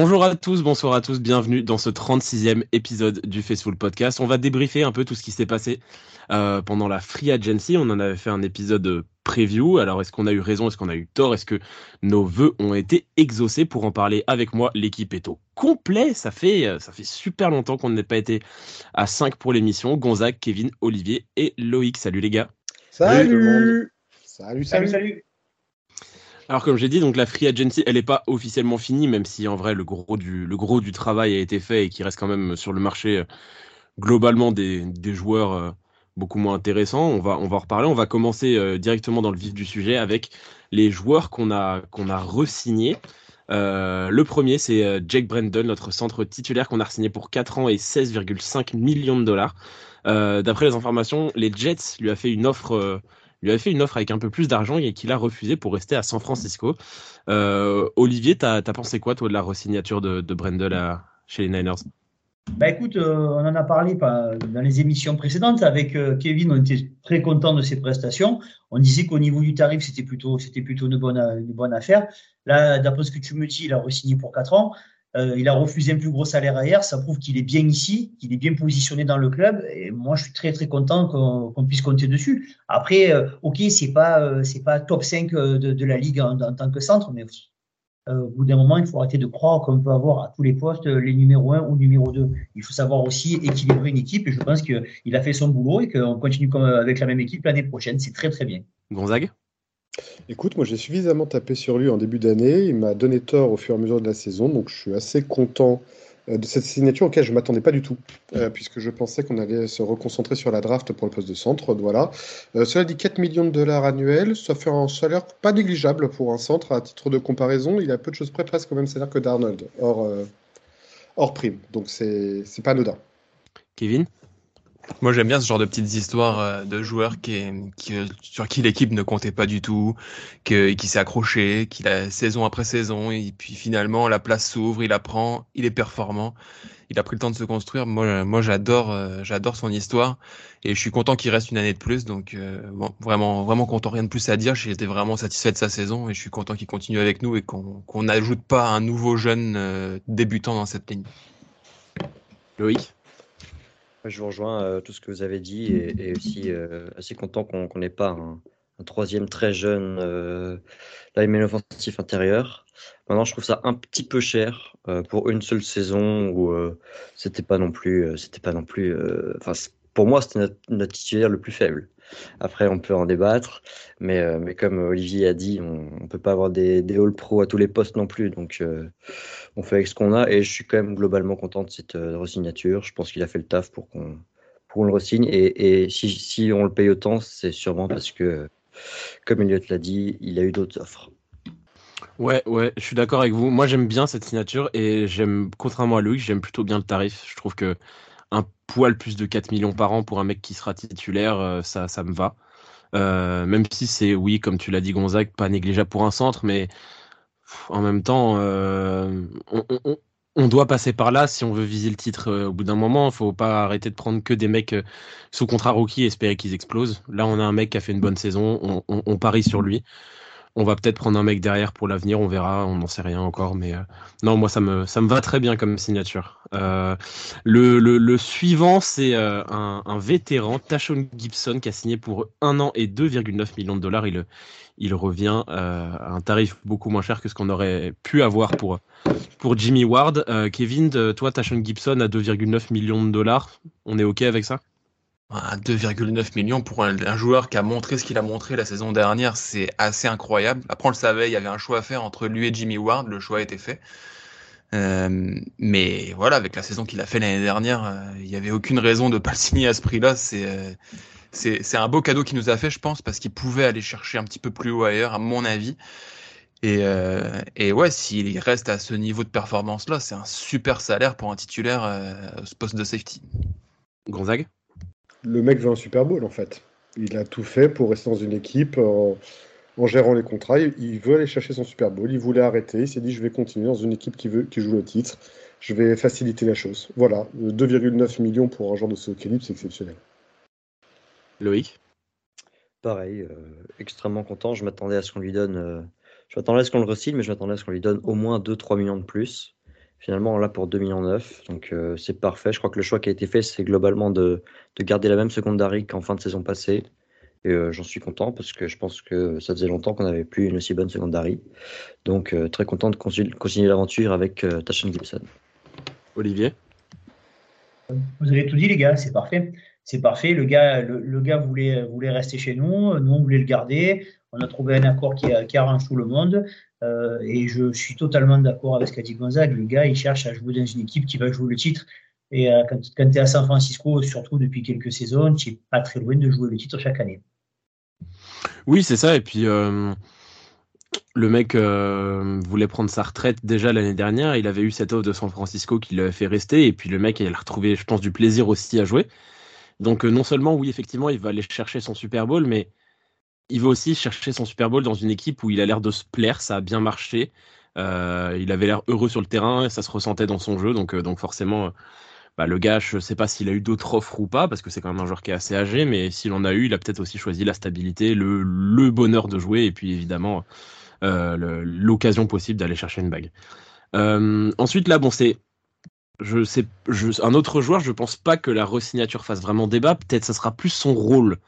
Bonjour à tous, bonsoir à tous, bienvenue dans ce 36e épisode du Faceful Podcast. On va débriefer un peu tout ce qui s'est passé euh, pendant la Free Agency. On en avait fait un épisode preview. Alors, est-ce qu'on a eu raison? Est-ce qu'on a eu tort? Est-ce que nos vœux ont été exaucés? Pour en parler avec moi, l'équipe est au complet. Ça fait, euh, ça fait super longtemps qu'on n'ait pas été à 5 pour l'émission. Gonzague, Kevin, Olivier et Loïc. Salut les gars. Salut Salut, salut, salut. Alors comme j'ai dit, donc la free agency, elle n'est pas officiellement finie, même si en vrai le gros du travail a été fait et qu'il reste quand même sur le marché euh, globalement des, joueurs euh, beaucoup moins intéressants. On va en reparler. On va commencer euh, directement dans le vif du sujet avec les joueurs qu'on a qu'on le premier, c'est Jake Brandon, notre centre titulaire qu'on a re-signé pour 4 ans et 16,5 millions de dollars. D'après les informations, les Jets lui a fait une offre lui avait fait une offre avec un peu plus d'argent et qu'il a refusé pour rester à San Francisco. Euh, Olivier, t'as as pensé quoi, toi, de la resignature de, de Brendel chez les Niners? Bah écoute, euh, on en a parlé dans les émissions précédentes avec euh, Kevin, on était très content de ses prestations. On disait qu'au niveau du tarif, c'était plutôt, plutôt une bonne, une bonne affaire. Là, d'après ce que tu me dis, il a re-signé pour 4 ans. Euh, il a refusé un plus gros salaire ailleurs. Ça prouve qu'il est bien ici, qu'il est bien positionné dans le club. Et moi, je suis très très content qu'on puisse compter dessus. Après, euh, ok, c'est pas euh, pas top 5 de, la ligue en, tant que centre, mais au bout d'un moment, il faut arrêter de croire qu'on peut avoir à tous les postes les numéros 1 ou numéro 2. Il faut savoir aussi équilibrer une équipe. Et je pense qu'il a fait son boulot et qu'on continue avec la même équipe l'année prochaine. C'est très très bien. Gonzague? Écoute, moi j'ai suffisamment tapé sur lui en début d'année. Il m'a donné tort au fur et à mesure de la saison, donc je suis assez content euh, de cette signature auquel je ne m'attendais pas du tout, euh, puisque je pensais qu'on allait se reconcentrer sur la draft pour le poste de centre. Voilà. Euh, cela dit 4 millions de dollars annuels, ça fait un salaire pas négligeable pour un centre. À titre de comparaison, il a peu de choses près, presque au même salaire que Darnold, hors, hors prime. Donc c'est pas anodin. Kevin? Moi, j'aime bien ce genre de petites histoires euh, de joueurs qui, qui sur qui l'équipe ne comptait pas du tout, qui, qui s'est accroché, qui a saison après saison, et puis finalement la place s'ouvre, il apprend, il est performant, il a pris le temps de se construire. Moi, moi, j'adore, euh, j'adore son histoire, et je suis content qu'il reste une année de plus. Donc, euh, bon, vraiment, vraiment content, rien de plus à dire. J'étais vraiment satisfait de sa saison, et je suis content qu'il continue avec nous et qu'on n'ajoute pas un nouveau jeune débutant dans cette ligne. Loïc? Je vous rejoins euh, tout ce que vous avez dit et, aussi euh, assez content qu'on n'ait pas un, troisième très jeune euh, lineman offensif intérieur. Maintenant, je trouve ça un petit peu cher euh, pour une seule saison où c'était pas non plus, c'était pas non plus. Enfin, pour moi, c'était notre, notre, titulaire le plus faible. Après, on peut en débattre, mais, euh, mais comme Olivier a dit, on ne peut pas avoir des, des All-Pro à tous les postes non plus. Donc, euh, on fait avec ce qu'on a. Et je suis quand même globalement content de cette euh, resignature. Je pense qu'il a fait le taf pour qu'on pour le resigne. Et, et si, si, on le paye autant, c'est sûrement parce que, comme Elliot l'a dit, il a eu d'autres offres. Ouais, ouais, je suis d'accord avec vous. Moi, j'aime bien cette signature et j'aime, contrairement à Louis, j'aime plutôt bien le tarif. Je trouve que poil plus de 4 millions par an pour un mec qui sera titulaire, euh, ça, ça me va. Euh, même si c'est, oui, comme tu l'as dit, Gonzague, pas négligeable pour un centre, mais en même temps, euh, on, doit passer par là si on veut viser le titre au bout d'un moment. Faut pas arrêter de prendre que des mecs sous contrat rookie et espérer qu'ils explosent. Là, on a un mec qui a fait une bonne saison, on parie sur lui. On va peut-être prendre un mec derrière pour l'avenir, on verra, on n'en sait rien encore. Mais euh, non, moi, ça me, ça me va très bien comme signature. Euh, le, le, suivant, c'est euh, un, vétéran, Tashon Gibson, qui a signé pour un an et 2,9 millions de dollars. Il, il revient à un tarif beaucoup moins cher que ce qu'on aurait pu avoir pour, pour Jimmy Ward. Kevin, toi, Tashon Gibson à 2,9 millions de dollars, on est OK avec ça? 2,9 millions pour un, joueur qui a montré ce qu'il a montré la saison dernière, c'est assez incroyable. Après, on le savait, il y avait un choix à faire entre lui et Jimmy Ward, le choix a été fait. Euh, mais voilà, avec la saison qu'il a fait l'année dernière, euh, il n'y avait aucune raison de ne pas le signer à ce prix-là. Euh, c'est c'est un beau cadeau qu'il nous a fait, je pense, parce qu'il pouvait aller chercher un petit peu plus haut ailleurs, à mon avis. Et, et ouais, s'il reste à ce niveau de performance-là, c'est un super salaire pour un titulaire ce poste de safety. Gonzague? Le mec veut un Super Bowl en fait. Il a tout fait pour rester dans une équipe en, gérant les contrats. Il veut aller chercher son Super Bowl. Il voulait arrêter. Il s'est dit je vais continuer dans une équipe qui, veut, qui joue le titre. Je vais faciliter la chose. Voilà, 2,9 millions pour un genre de ce calibre, c'est exceptionnel. Loïc? Pareil, euh, extrêmement content. Je m'attendais à ce qu'on lui donne. Euh, je m'attendais à ce qu'on le resigne, mais je m'attendais à ce qu'on lui donne au moins 2-3 millions de plus. Finalement, là pour 2 millions 9, donc euh, c'est parfait. Je crois que le choix qui a été fait, c'est globalement de, de, garder la même secondary qu'en fin de saison passée. Et euh, j'en suis content parce que je pense que ça faisait longtemps qu'on n'avait plus une aussi bonne secondary. Donc euh, très content de continuer l'aventure avec euh, Tashan Gibson. Olivier? Vous avez tout dit les gars, c'est parfait. C'est parfait. Le gars, le, le, gars voulait, voulait rester chez nous, nous on voulait le garder. On a trouvé un accord qui, qui arrange tout le monde. Euh, et je suis totalement d'accord avec ce qu'a dit Gonzague. Le gars, il cherche à jouer dans une équipe qui va jouer le titre. Et euh, quand, tu es à San Francisco, surtout depuis quelques saisons, tu n'es pas très loin de jouer le titre chaque année. Oui, c'est ça. Et puis, euh, le mec voulait prendre sa retraite déjà l'année dernière. Il avait eu cette offre de San Francisco qui l'avait fait rester. Et puis, le mec, il a retrouvé, je pense, du plaisir aussi à jouer. Donc, non seulement, oui, effectivement, il va aller chercher son Super Bowl, mais il veut aussi chercher son Super Bowl dans une équipe où il a l'air de se plaire. Ça a bien marché. Euh, il avait l'air heureux sur le terrain et ça se ressentait dans son jeu. Donc, donc forcément bah, le gars, je ne sais pas s'il a eu d'autres offres ou pas, parce que c'est quand même un joueur qui est assez âgé, mais s'il en a eu, il a peut-être aussi choisi la stabilité, le, bonheur de jouer, et puis évidemment euh, l'occasion possible d'aller chercher une bague. Euh, ensuite, là, bon, c'est je sais, un autre joueur, je pense pas que la resignature fasse vraiment débat. Peut-être ça sera plus son rôle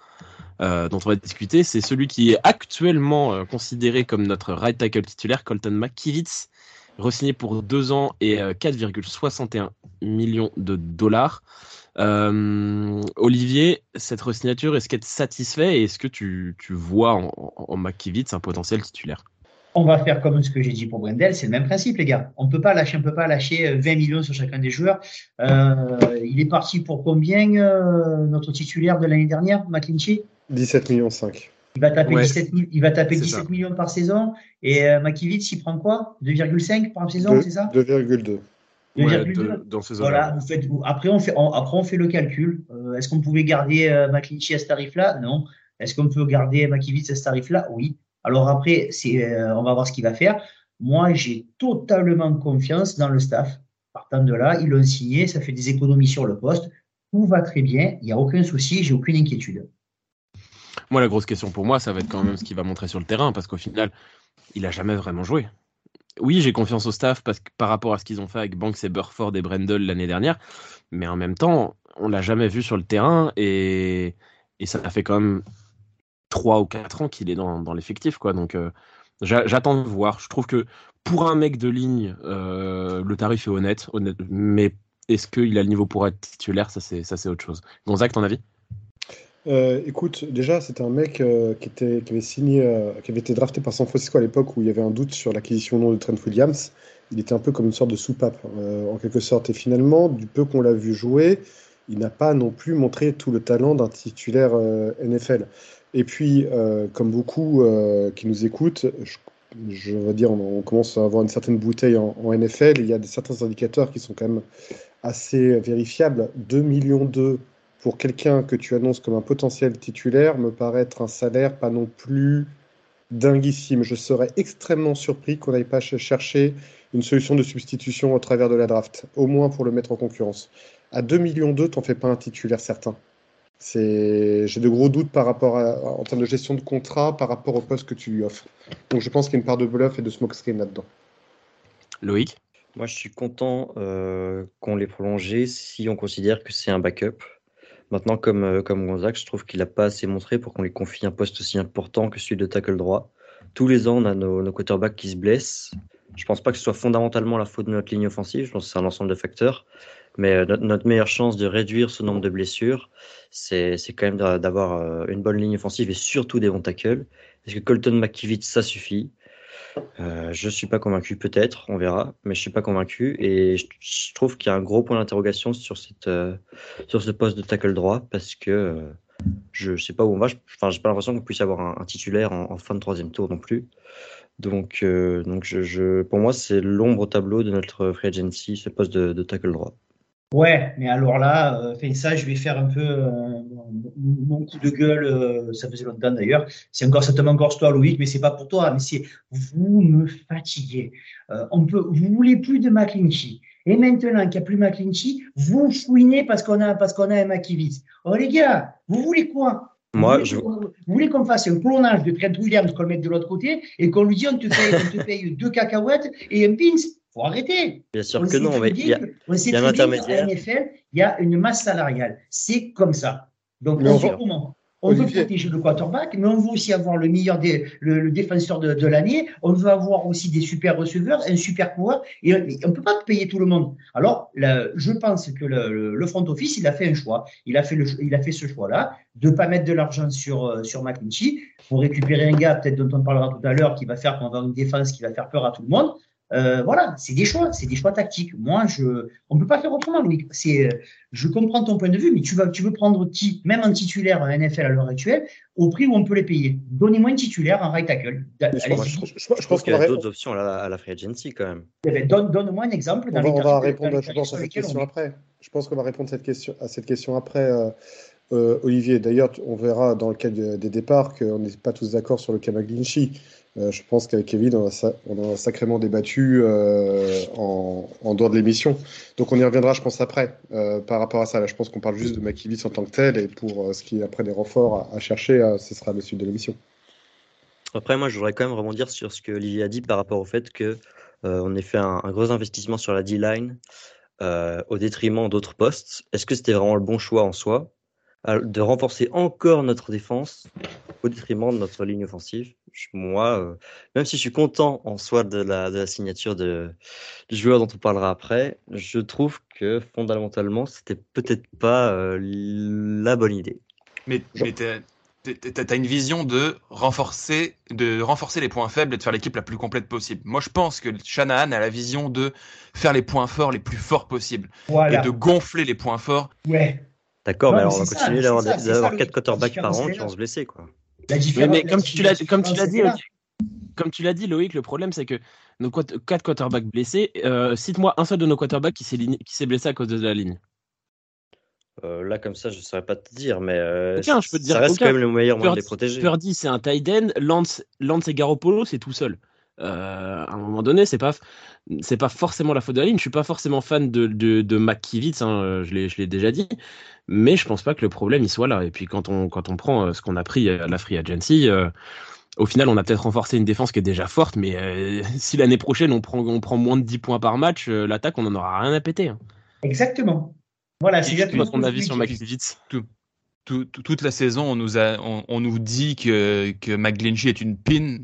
euh, dont on va discuter. C'est celui qui est actuellement euh, considéré comme notre right tackle titulaire, Colton McKivitz, re-signé pour deux ans et 4,61 millions de dollars. Euh, Olivier, cette re-signature, est-ce qu'elle te satisfait et est-ce que tu, tu vois en, en McKivitz un potentiel titulaire? On va faire comme ce que j'ai dit pour Brendel, c'est le même principe, les gars. On peut pas lâcher, on peut pas lâcher 20 millions sur chacun des joueurs. Euh, il est parti pour combien euh, notre titulaire de l'année dernière, McClinchy 17 millions 5. Il va taper ouais, 17, il va taper 17 millions par saison. Et euh, Makivitz, il prend quoi? 2,5 par saison, c'est ça? 2,2. Ouais, dans ces voilà, vous faites, après, on fait, on, après, on fait le calcul. Euh, Est-ce qu'on pouvait garder euh, à ce tarif-là? Non. Est-ce qu'on peut garder Makivitz à ce tarif-là? Oui. Alors après, c'est, euh, on va voir ce qu'il va faire. Moi, j'ai totalement confiance dans le staff. Partant de là, ils l'ont signé, ça fait des économies sur le poste. Tout va très bien, il n'y a aucun souci, j'ai aucune inquiétude. Moi, la grosse question pour moi, ça va être quand même ce qu'il va montrer sur le terrain, parce qu'au final, il a jamais vraiment joué. Oui, j'ai confiance au staff parce que par rapport à ce qu'ils ont fait avec Banks et Burford et Brendel l'année dernière, mais en même temps, on l'a jamais vu sur le terrain et, ça fait quand même 3 ou 4 ans qu'il est dans, l'effectif, quoi. Donc, euh, j'attends de voir. Je trouve que pour un mec de ligne, euh, le tarif est honnête, honnête mais est-ce qu'il a le niveau pour être titulaire? Ça, c'est autre chose. Gonzague, ton avis? Euh, écoute, déjà, c'était un mec euh, qui, avait signé, euh, qui avait été drafté par San Francisco à l'époque où il y avait un doute sur l'acquisition de Trent Williams. Il était un peu comme une sorte de soupape, en quelque sorte. Et finalement, du peu qu'on l'a vu jouer, il n'a pas non plus montré tout le talent d'un titulaire NFL. Et puis, comme beaucoup qui nous écoutent, je, veux dire, on, commence à avoir une certaine bouteille en, NFL. Il y a des, certains indicateurs qui sont quand même assez vérifiables. 2 millions de pour quelqu'un que tu annonces comme un potentiel titulaire me paraît être un salaire pas non plus dinguissime. Je serais extrêmement surpris qu'on n'aille pas chercher une solution de substitution au travers de la draft, au moins pour le mettre en concurrence. À 2 millions d'eux, t'en fais pas un titulaire certain. J'ai de gros doutes par rapport à, en termes de gestion de contrat par rapport au poste que tu lui offres. Donc je pense qu'il y a une part de bluff et de smokescreen là-dedans. Loïc? Moi je suis content euh, qu'on l'ait prolongé si on considère que c'est un backup. Maintenant, comme, euh, comme Gonzague, je trouve qu'il n'a pas assez montré pour qu'on lui confie un poste aussi important que celui de tackle droit. Tous les ans, on a nos, nos quarterbacks qui se blessent. Je pense pas que ce soit fondamentalement la faute de notre ligne offensive. Je pense que c'est un ensemble de facteurs. Mais euh, notre, notre, meilleure chance de réduire ce nombre de blessures, c'est quand même d'avoir euh, une bonne ligne offensive et surtout des bons tackles. Est-ce que Colton McKivitz, ça suffit euh, je suis pas convaincu, peut-être, on verra, mais je suis pas convaincu et je, je trouve qu'il y a un gros point d'interrogation sur euh, ce poste de tackle droit parce que euh, je sais pas où on va. Enfin, j'ai pas l'impression qu'on puisse avoir un, titulaire en, fin de troisième tour non plus. Donc, donc je, je, pour moi, c'est l'ombre au tableau de notre free agency, ce poste de tackle droit. Ouais, mais alors là, euh, ça, je vais faire un peu euh, mon coup de gueule. Euh, ça faisait longtemps d'ailleurs. C'est encore, ça te toi, Loïc, mais c'est pas pour toi. Mais c'est vous me fatiguez. Euh, on peut, vous voulez plus de McClinchy. Et maintenant qu'il n'y a plus McClinchy, vous fouinez parce qu'on a, parce qu'on a un McKivitz. Oh les gars, vous voulez quoi? Moi, vous je. Vous voulez qu'on fasse un clonage de Trent Williams, qu'on le mette de l'autre côté et qu'on lui dit on te paye, on te paye deux cacahuètes et un pins faut arrêter. Bien sûr que non, mais il y a, il y a un intermédiaire. NFL, il y a une masse salariale. C'est comme ça. Donc, on, fait comment on veut protéger le quarterback, mais on veut aussi avoir le meilleur des, le, défenseur de, l'année. On veut avoir aussi des super receveurs, un super coureur. Et, on ne peut pas payer tout le monde. Alors, je pense que le, front office, il a fait un choix. Il a fait, le, il a fait ce choix-là de ne pas mettre de l'argent sur, euh, sur McClinchy pour récupérer un gars, peut-être dont on parlera tout à l'heure, qui va faire qu'on une défense qui va faire peur à tout le monde. Euh, voilà, c'est des choix, c'est des choix tactiques. Moi, je, on ne peut pas faire autrement, Louis. C'est, je comprends ton point de vue, mais tu vas, tu veux prendre qui, même un titulaire en NFL à l'heure actuelle, au prix où on peut les payer. Donnez-moi un titulaire en right tackle. Je, pense qu'il y a d'autres options à la, free agency quand même. Eh ben, donne, moi un exemple. on va, répondre, à cette question après. Je pense qu'on va répondre cette question, à cette question après. Euh, euh, Olivier, d'ailleurs, on verra dans le cas des départs qu'on n'est pas tous d'accord sur le Kamaglinchy. Euh, je pense qu'avec Kevin, on a, sacrément débattu euh, en, dehors de l'émission. Donc on y reviendra, je pense, après euh, par rapport à ça. Je pense qu'on parle juste de Makiewicz en tant que tel, et pour ce qui est après des renforts à, chercher, ce sera le suite de l'émission. Après, moi, je voudrais quand même rebondir sur ce que Olivier a dit par rapport au fait que on ait fait un, gros investissement sur la D-line au détriment d'autres postes. Est-ce que c'était vraiment le bon choix en soi de renforcer encore notre défense au détriment de notre ligne offensive. Moi, euh, même si je suis content en soi de la, de la signature de, du joueur dont on parlera après, je trouve que fondamentalement, c'était peut-être pas euh, la bonne idée. Mais, mais tu as une vision de renforcer, de renforcer les points faibles et de faire l'équipe la plus complète possible. Moi, je pense que Shanahan a la vision de faire les points forts les plus forts possibles et de gonfler les points forts. Ouais. D'accord, mais alors on va continuer d'avoir 4 quarterbacks par an qui vont se blesser. Quoi. Mais comme tu l'as dit, comme tu l'as dit, Loïc, le problème c'est que nos 4 quarterbacks blessés, euh, cite-moi un seul de nos quarterbacks qui s'est blessé à cause de la ligne. Euh, là, comme ça, je ne saurais pas te dire, mais euh, je peux te dire, ça reste quand même le meilleur moyen de les protéger. Purdy, c'est un tight end. Lance, Lance et Garoppolo, c'est tout seul. Euh, à un moment donné, c'est pas c'est pas forcément la faute de la ligne. Je suis pas forcément fan de de, de hein, je l'ai je l'ai déjà dit, mais je pense pas que le problème il soit là. Et puis quand on quand on prend euh, ce qu'on a pris à la free agency. Euh, au final, on a peut-être renforcé une défense qui est déjà forte, mais si l'année prochaine on prend, on prend moins de 10 points par match, l'attaque, on n'en aura rien à péter. Hein. Exactement. Voilà, c'est exactement ton avis sur McKivitz. Tout, toute la saison, on nous, a, on, nous dit que, que McGlinchey est une pin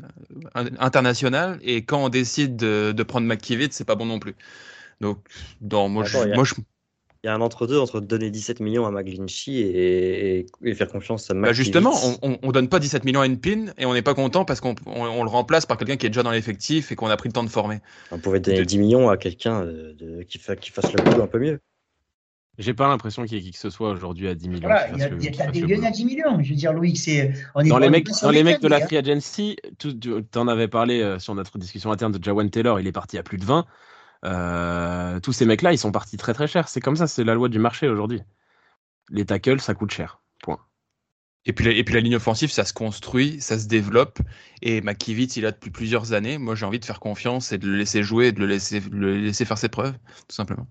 internationale, et quand on décide de, de prendre McKivitz, c'est pas bon non plus. Donc, dans, moi, je, moi, il y a un entre-deux entre donner 17 millions à McGlinchey et, et, faire confiance à bah justement, on, on, donne pas 17 millions à une pin et on n'est pas content parce qu'on on, le remplace par quelqu'un qui est déjà dans l'effectif et qu'on a pris le temps de former. On pouvait donner 10 millions à quelqu'un euh, qui, qui fasse le boulot un peu mieux. J'ai pas l'impression qu'il y ait qui que ce soit aujourd'hui à 10 millions. Voilà, il y a, des gars à 10 millions. Je veux dire, Louis, c'est. Dans les mecs, dans les mecs de la Free Agency, tu en avais parlé euh, sur notre discussion interne de Jawan Taylor, il est parti à plus de 20. Euh, tous ces mecs-là, ils sont partis très très cher. C'est comme ça, c'est la loi du marché aujourd'hui. Les tackles, ça coûte cher. Point. Et puis, la, et puis la ligne offensive, ça se construit, ça se développe. Et McKivitz, il a depuis plusieurs années. Moi, j'ai envie de faire confiance et de le laisser jouer, et de le laisser, le laisser faire ses preuves, tout simplement.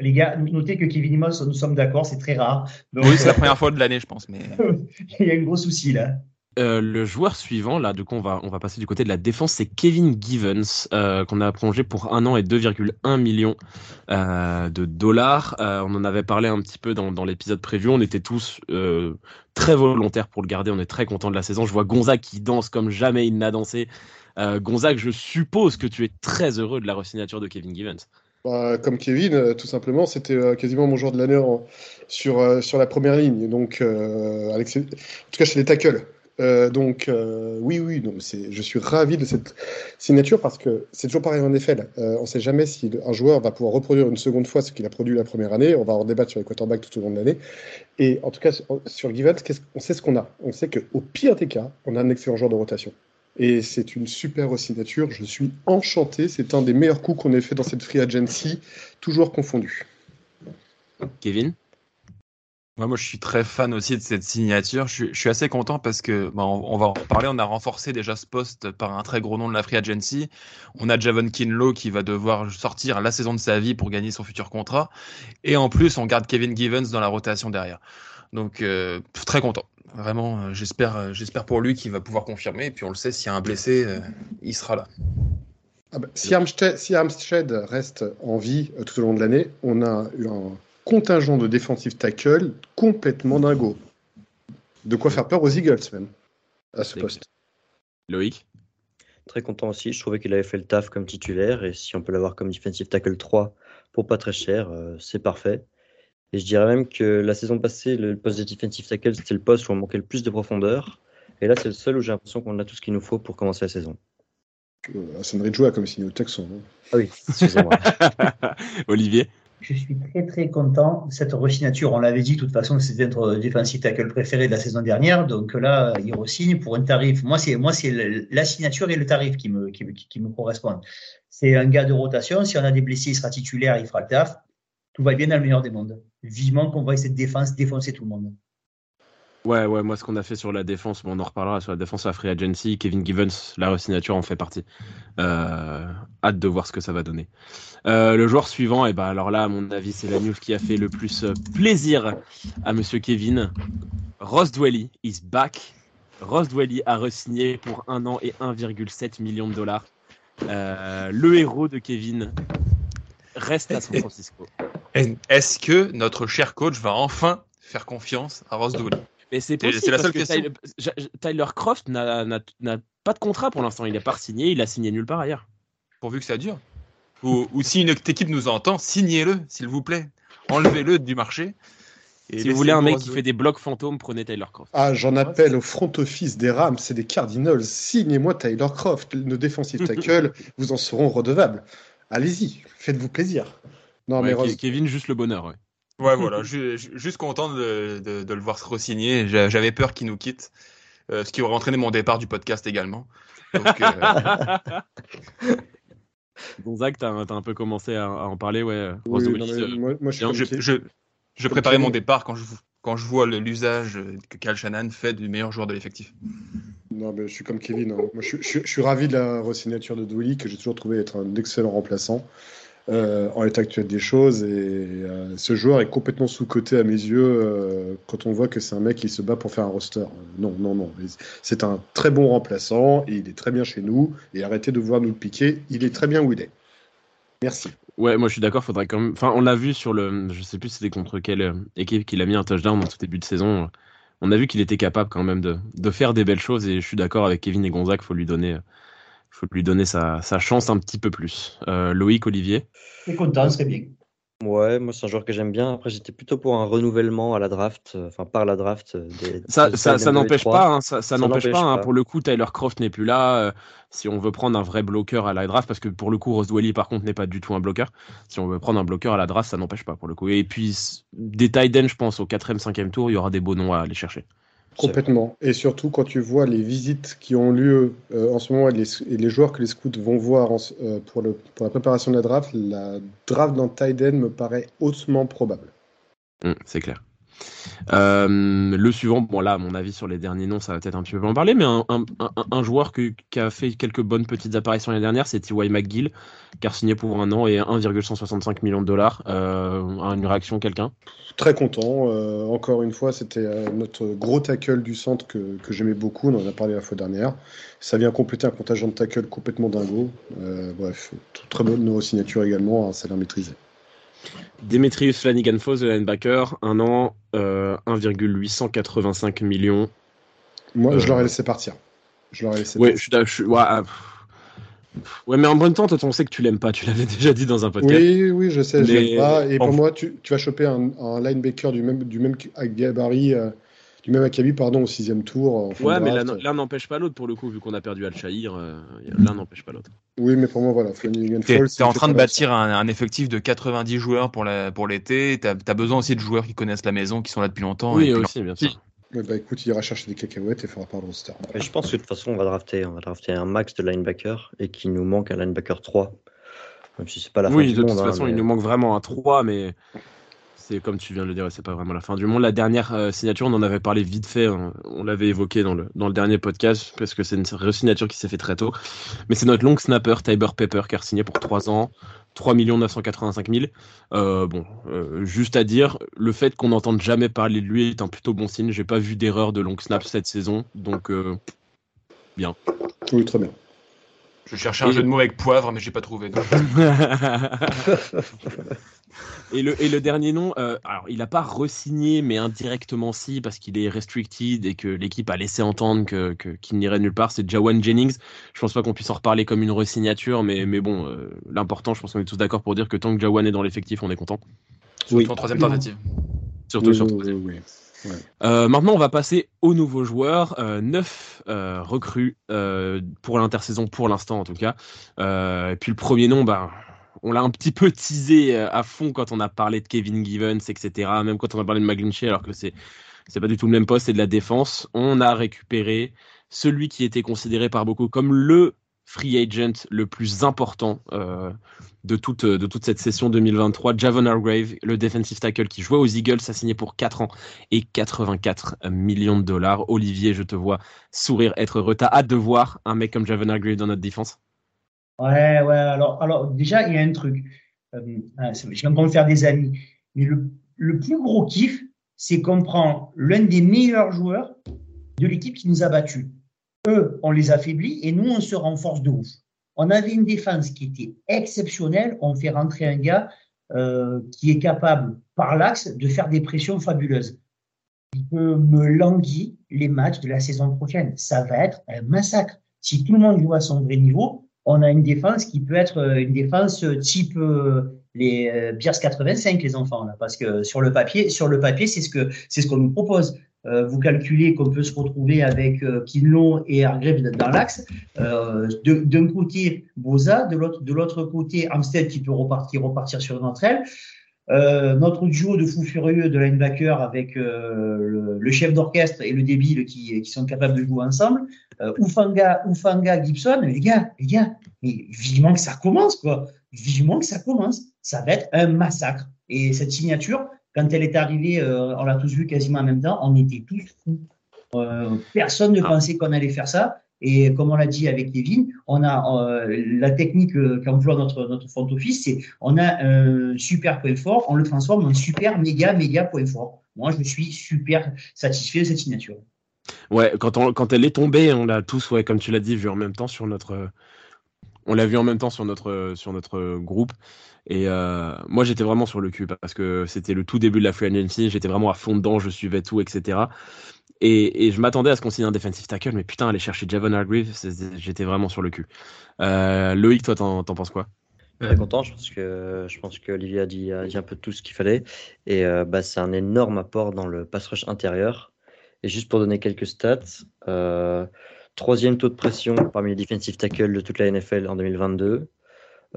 Les gars, notez que Kevin Moss, nous sommes d'accord, c'est très rare. oui, c'est la première fois de l'année, je pense. Mais... Il y a un gros souci là. Euh, le joueur suivant, là, du coup, on va, on va passer du côté de la défense, c'est Kevin Givens, euh, qu'on a prolongé pour un an et 2,1 millions euh, de dollars. on en avait parlé un petit peu dans, dans l'épisode prévu. On était tous très volontaires pour le garder. On est très content de la saison. Je vois Gonzague qui danse comme jamais il n'a dansé. Gonzague, je suppose que tu es très heureux de la resignature de Kevin Givens. Bah, comme Kevin, euh, tout simplement, c'était euh, quasiment mon joueur de l'année sur, euh, sur la première ligne. Donc, en tout cas, chez les tackles. donc, oui, oui, donc je suis ravi de cette signature parce que c'est toujours pareil en effet. on ne sait jamais si un joueur va pouvoir reproduire une seconde fois ce qu'il a produit la première année. On va en débattre sur les quarterbacks tout au long de l'année. Et en tout cas, sur Givens, on sait ce qu'on a. On sait qu'au pire des cas, on a un excellent joueur de rotation. Et c'est une super signature. Je suis enchanté. C'est un des meilleurs coups qu'on ait fait dans cette free agency, toujours confondu. Kevin? Moi, je suis très fan aussi de cette signature. Je, suis assez content parce que, bah, on, va en parler, on a renforcé déjà ce poste par un très gros nom de la Free Agency. On a Javon Kinlow qui va devoir sortir la saison de sa vie pour gagner son futur contrat. Et en plus, on garde Kevin Givens dans la rotation derrière. Donc, euh, très content. Vraiment, euh, j'espère, euh, j'espère pour lui qu'il va pouvoir confirmer. Et puis on le sait, s'il y a un blessé, euh, il sera là. Ah bah, si, Armstead, si, Armstead, reste en vie euh, tout au long de l'année, on a eu un contingent de défensifs tackle complètement dingo. De quoi faire peur aux Eagles même, à ce poste. Loïc? Très content aussi. Je trouvais qu'il avait fait le taf comme titulaire. Et si on peut l'avoir comme defensive tackle 3 pour pas très cher, euh, c'est parfait. Et je dirais même que la saison passée, le poste de defensive tackle, c'était le poste où on manquait le plus de profondeur. Et là, c'est le seul où j'ai l'impression qu'on a tout ce qu'il nous faut pour commencer la saison. Euh, Sandrine Joua comme signé au Texan. Hein. Ah oui, excusez-moi. Olivier? Je suis très très content de cette resignature. On l'avait dit de toute façon, c'était notre defensive tackle préféré de la saison dernière. Donc là, il re-signe pour un tarif. Moi, c'est moi c'est la signature et le tarif qui me qui, qui me correspondent. C'est un gars de rotation. Si on a des blessés, il sera titulaire, il fera le taf. Tout va bien dans le meilleur des mondes. Vivement qu'on voit cette défense défoncer tout le monde. Ouais, ouais, moi ce qu'on a fait sur la défense, bon, on en reparlera sur la défense à Free Agency, Kevin Givens, la signature en fait partie. Euh, hâte de voir ce que ça va donner. Euh, le joueur suivant, et eh ben alors là, à mon avis, c'est la news qui a fait le plus euh, plaisir à Monsieur Kevin. Ross Dwelly is back. Ross Dwelly a re-signé pour un an et 1,7 million de dollars. le héros de Kevin reste à San Francisco. Est-ce que notre cher coach va enfin faire confiance à Ross Dwelly mais c'est possible. la seule question. Tyler, Croft n'a pas de contrat pour l'instant. Il n'est pas signé. Il a signé nulle part ailleurs. Pourvu que ça dure. Ou, si une équipe nous entend, signez-le, s'il vous plaît. Enlevez-le du marché. si vous voulez un mec qui fait des blocs fantômes, prenez Tyler Croft. Ah, j'en appelle au front office des Rams et des Cardinals. Signez-moi Tyler Croft. Nos défensifs tackle, vous en seront redevables. Allez-y, faites-vous plaisir. Non, mais Kevin, juste le bonheur. Ouais. Ouais, voilà, juste content de, de, le voir se re-signer. J'avais peur qu'il nous quitte, euh, ce qui aurait entraîné mon départ du podcast également. Donc, euh... Gonzague, t'as as un peu commencé à, en parler, ouais. Oui, moi, moi, je, je, je, préparais mon départ quand je, quand je vois l'usage que Cal Shannon fait du meilleur joueur de l'effectif. Non, mais je suis comme Kevin. Hein. Moi, je, suis ravi de la re-signature de Douli, que j'ai toujours trouvé être un excellent remplaçant. Euh, en l'état actuel des choses. Et euh, ce joueur est complètement sous-coté à mes yeux euh, quand on voit que c'est un mec qui se bat pour faire un roster. non, non, non. C'est un très bon remplaçant et il est très bien chez nous. Et arrêtez de voir nous le piquer. Il est très bien où il est. Merci. Ouais, moi je suis d'accord. Faudrait quand même. Enfin, on l'a vu sur le. Je sais plus c'était contre quelle équipe qu'il a mis un touchdown dans tout début de saison. On a vu qu'il était capable quand même de, de, faire des belles choses et je suis d'accord avec Kevin et Gonzague. Faut lui donner il faut lui donner sa, chance un petit peu plus. Euh, Loïc, Olivier Je suis content, c'est bien. Ouais, moi c'est un joueur que j'aime bien. Après, j'étais plutôt pour un renouvellement à la draft, euh, enfin par la draft. Euh, des, ça, ça, ça n'empêche pas, hein, ça, ça n'empêche pas. Hein, pour le coup, Tyler Croft n'est plus là. si on veut prendre un vrai bloqueur à la draft, parce que pour le coup, Ross Dwelly par contre n'est pas du tout un bloqueur. Si on veut prendre un bloqueur à la draft, ça n'empêche pas pour le coup. Et puis des tight je pense au 4 5 tour, il y aura des beaux noms à aller chercher. Complètement. Et surtout quand tu vois les visites qui ont lieu euh, en ce moment et les, joueurs que les scouts vont voir euh, pour, le, pour, la préparation de la draft, la draft dans Tiden me paraît hautement probable. Hum, c'est clair. Euh, le suivant, bon là, à mon avis sur les derniers noms, ça va peut-être un petit peu en parler, mais un, joueur qui a fait quelques bonnes petites apparitions l'année dernière, c'est T.Y. McGill, qui a signé pour un an et 1,165 millions de dollars. Euh, une réaction, quelqu'un? Très content. Euh, encore une fois, c'était notre gros tackle du centre que, j'aimais beaucoup. On en a parlé la fois dernière. Ça vient compléter un contingent de tackle complètement dingo. bref, très bonne signature également, un salaire maîtrisé. Demetrius Flanagan Foss, le linebacker, un an, 1,885 euh, millions. Moi, je l'aurais euh, laissé partir. Je l'aurais laissé ouais, partir. Je, ouais, ah, ouais, mais en même temps, toi, on sait que tu l'aimes pas. Tu l'avais déjà dit dans un podcast. Oui, oui, je sais, je l'aime pas. Et pour moi, tu, tu, vas choper un, un, linebacker du même, du même gabarit. Même Akabi, pardon, au sixième tour. ouais, mais l'un n'empêche pas l'autre pour le coup, vu qu'on a perdu Al-Shahir, euh, l'un n'empêche pas l'autre. Oui, mais pour moi, voilà. Tu es, en train de bâtir un, effectif de 90 joueurs pour l'été. Pour tu as, besoin aussi de joueurs qui connaissent la maison, qui sont là depuis longtemps. Oui, aussi, bien sûr. bah écoute, il ira chercher des cacahuètes et fera pas le roster. je pense que de toute façon, on va drafter, on va drafter un max de linebacker et qu'il nous manque un linebacker 3. Même si c'est pas la fin oui, de toute hein, façon, il nous manque vraiment un 3, mais comme tu viens de le dire, c'est pas vraiment la fin du monde. La dernière euh, signature, on en avait parlé vite fait, on l'avait évoqué dans le, dans le dernier podcast, parce que c'est une signature qui s'est fait très tôt. Mais c'est notre long snapper, Tiber Pepper, qui a signé pour 3 ans, 3 985 000. Euh, bon, euh, juste à dire, le fait qu'on n'entende jamais parler de lui est un plutôt bon signe. J'ai pas vu d'erreur de long snap cette saison, donc bien. Oui, très bien. Je cherchais un jeu de mots avec poivre, mais j'ai pas trouvé. et, le, et le dernier nom, euh, alors il n'a pas resigné, mais indirectement si, parce qu'il est restricted et que l'équipe a laissé entendre qu'il que, qu'il n'irait nulle part, c'est Jawan Jennings. Je pense pas qu'on puisse en reparler comme une resignature, mais, mais bon, euh, l'important, je pense qu'on est tous d'accord pour dire que tant que Jawan est dans l'effectif, on est content. Surtout en troisième tentative. Surtout sur troisième. Oui, euh, maintenant, on va passer aux nouveaux joueurs. Euh, neuf euh, recrues pour l'intersaison, pour l'instant en tout cas. et puis le premier nom, bah, on l'a un petit peu teasé à fond quand on a parlé de Kevin Givens, etc. Même quand on a parlé de McGlinchey, alors que c'est c'est pas du tout le même poste, c'est de la défense. On a récupéré celui qui était considéré par beaucoup comme le free agent le plus important euh, de, toute, de toute cette session 2023. Javon Hargrave, le defensive tackle qui jouait aux Eagles, a signé pour 4 ans et 84 millions de dollars. Olivier, je te vois sourire, être heureux. T'as hâte de voir un mec comme Javon Hargrave dans notre défense? Ouais, ouais. Alors, alors déjà, il y a un truc. Euh, ah, je viens de faire des amis. Mais le, le plus gros kiff, c'est qu'on prend l'un des meilleurs joueurs de l'équipe qui nous a battus eux, on les affaiblit et nous, on se renforce de ouf. On avait une défense qui était exceptionnelle. On fait rentrer un gars euh, qui est capable, par l'axe, de faire des pressions fabuleuses. Il peut me languir les matchs de la saison prochaine. Ça va être un massacre. Si tout le monde joue à son vrai niveau, on a une défense qui peut être euh, une défense type euh, les euh, Bears 85 les enfants là, parce que sur le papier, papier, c'est ce qu'on nous propose. Euh, vous calculez qu'on peut se retrouver avec euh, et Hargrave dans l'axe. Euh, D'un côté, Boza, de l'autre, côté, Amstead qui peut repartir, repartir sur notre aile. Euh, notre duo de fous furieux de linebacker avec euh, le, chef d'orchestre et le débile qui, qui, sont capables de jouer ensemble. Ufanga, Ufanga, Gibson, les gars, les gars, mais vivement que ça commence, quoi. Vivement que ça commence. Ça va être un massacre. Et cette signature, quand elle est arrivée, euh, on l'a tous vu quasiment en même temps, on était tous fous. Euh, personne ne ah. pensait qu'on allait faire ça. Et comme on l'a dit avec Kevin, on a euh, la technique qu'emploie notre, notre front office, c'est on a un super point fort, on le transforme en super méga méga point fort. Moi, je suis super satisfait de cette signature. Ouais, quand, on, quand elle est tombée, on l'a tous, ouais, comme tu l'as dit, vu en même temps sur notre, on l'a vu en même temps sur notre, sur notre groupe. Et euh, moi, j'étais vraiment sur le cul parce que c'était le tout début de la free agency. J'étais vraiment à fond dedans, je suivais tout, etc. Et, et je m'attendais à ce qu'on signe un defensive tackle, mais putain, aller chercher Javon Hargrave, j'étais vraiment sur le cul. Euh, Loïc, toi, t'en penses quoi? Très content, je pense que je pense que Olivier a dit, a dit un peu tout ce qu'il fallait et euh, bah, c'est un énorme apport dans le pass rush intérieur. Et juste pour donner quelques stats, euh, troisième taux de pression parmi les defensive tackles de toute la NFL en 2022.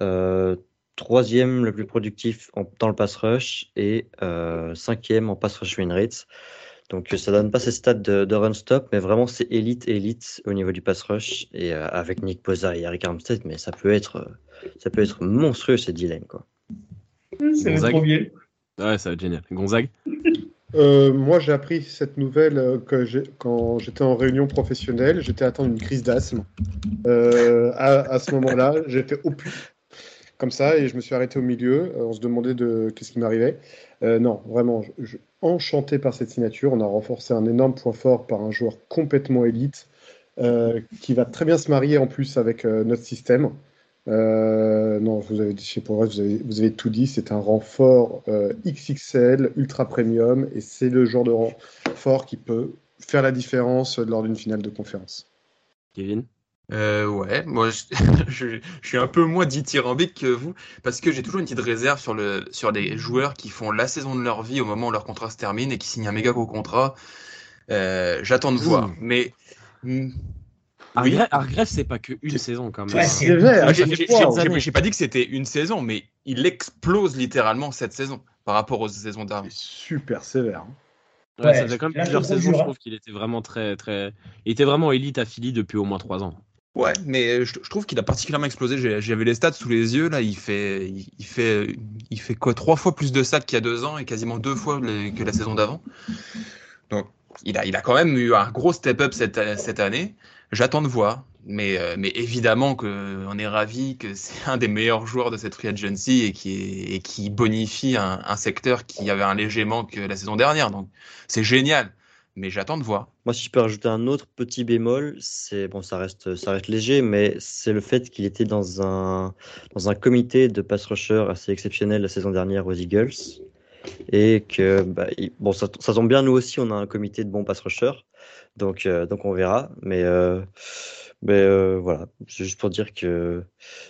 Euh, troisième le plus productif en, dans le pass rush et euh, cinquième en pass rush win rate. Donc ça donne pas ces stats de, de run stop, mais vraiment c'est élite élite au niveau du pass rush et euh, avec Nick Posa et Eric Armstead, mais ça peut être ça peut être monstrueux ces dilemme quoi. C'est bien. Ouais, ça va être génial. Gonzague? Euh, moi, j'ai appris cette nouvelle euh, quand j'étais en réunion professionnelle. J'étais atteint d'une crise d'asthme. Euh, à, ce moment-là, j'ai fait au plus comme ça et je me suis arrêté au milieu. On se demandait de qu'est-ce qui m'arrivait. Non, vraiment, je, enchanté par cette signature. On a renforcé un énorme point fort par un joueur complètement élite qui va très bien se marier en plus avec notre système. Non, vous avez, chez pour vous avez, vous avez tout dit. C'est un renfort XXL, ultra premium, et c'est le genre de renfort qui peut faire la différence lors d'une finale de conférence. Kevin? Euh, ouais, moi je, je, suis un peu moins dithyrambique que vous parce que j'ai toujours une petite réserve sur le sur des joueurs qui font la saison de leur vie au moment où leur contrat se termine et qui signent un méga gros contrat. Euh, J'attends de voir, mais mmh. Oui. Argref, c'est pas que une saison quand même. Ouais. Ah, j'ai pas dit que c'était une saison, mais il explose littéralement cette saison par rapport aux saisons dernières. Super sévère. Hein. Ouais, ouais, ça fait quand même plusieurs saisons, je trouve qu'il était vraiment très, très. Il était vraiment élite à Philly depuis au moins trois ans. Ouais, mais je, trouve qu'il a particulièrement explosé. J'avais les stats sous les yeux là. Il fait, il, fait, il fait quoi Trois fois plus de sacs qu'il y a deux ans et quasiment deux fois que la saison d'avant. Donc, il a, il a quand même eu un gros step-up cette, cette année. J'attends de voir, mais, euh, mais évidemment qu'on est ravi que c'est un des meilleurs joueurs de cette free agency et qui, et qui bonifie un, secteur qui avait un léger manque la saison dernière. Donc, c'est génial. mais j'attends de voir. Moi, si je peux rajouter un autre petit bémol, c'est bon, ça reste, ça reste léger, mais c'est le fait qu'il était dans un, dans un comité de pass rusher assez exceptionnel la saison dernière aux Eagles. Et que, bah, bon, ça, ça, tombe bien, nous aussi, on a un comité de bons pass rushers. Donc, euh, donc on verra. Mais, euh, mais euh, voilà, c'est juste pour dire que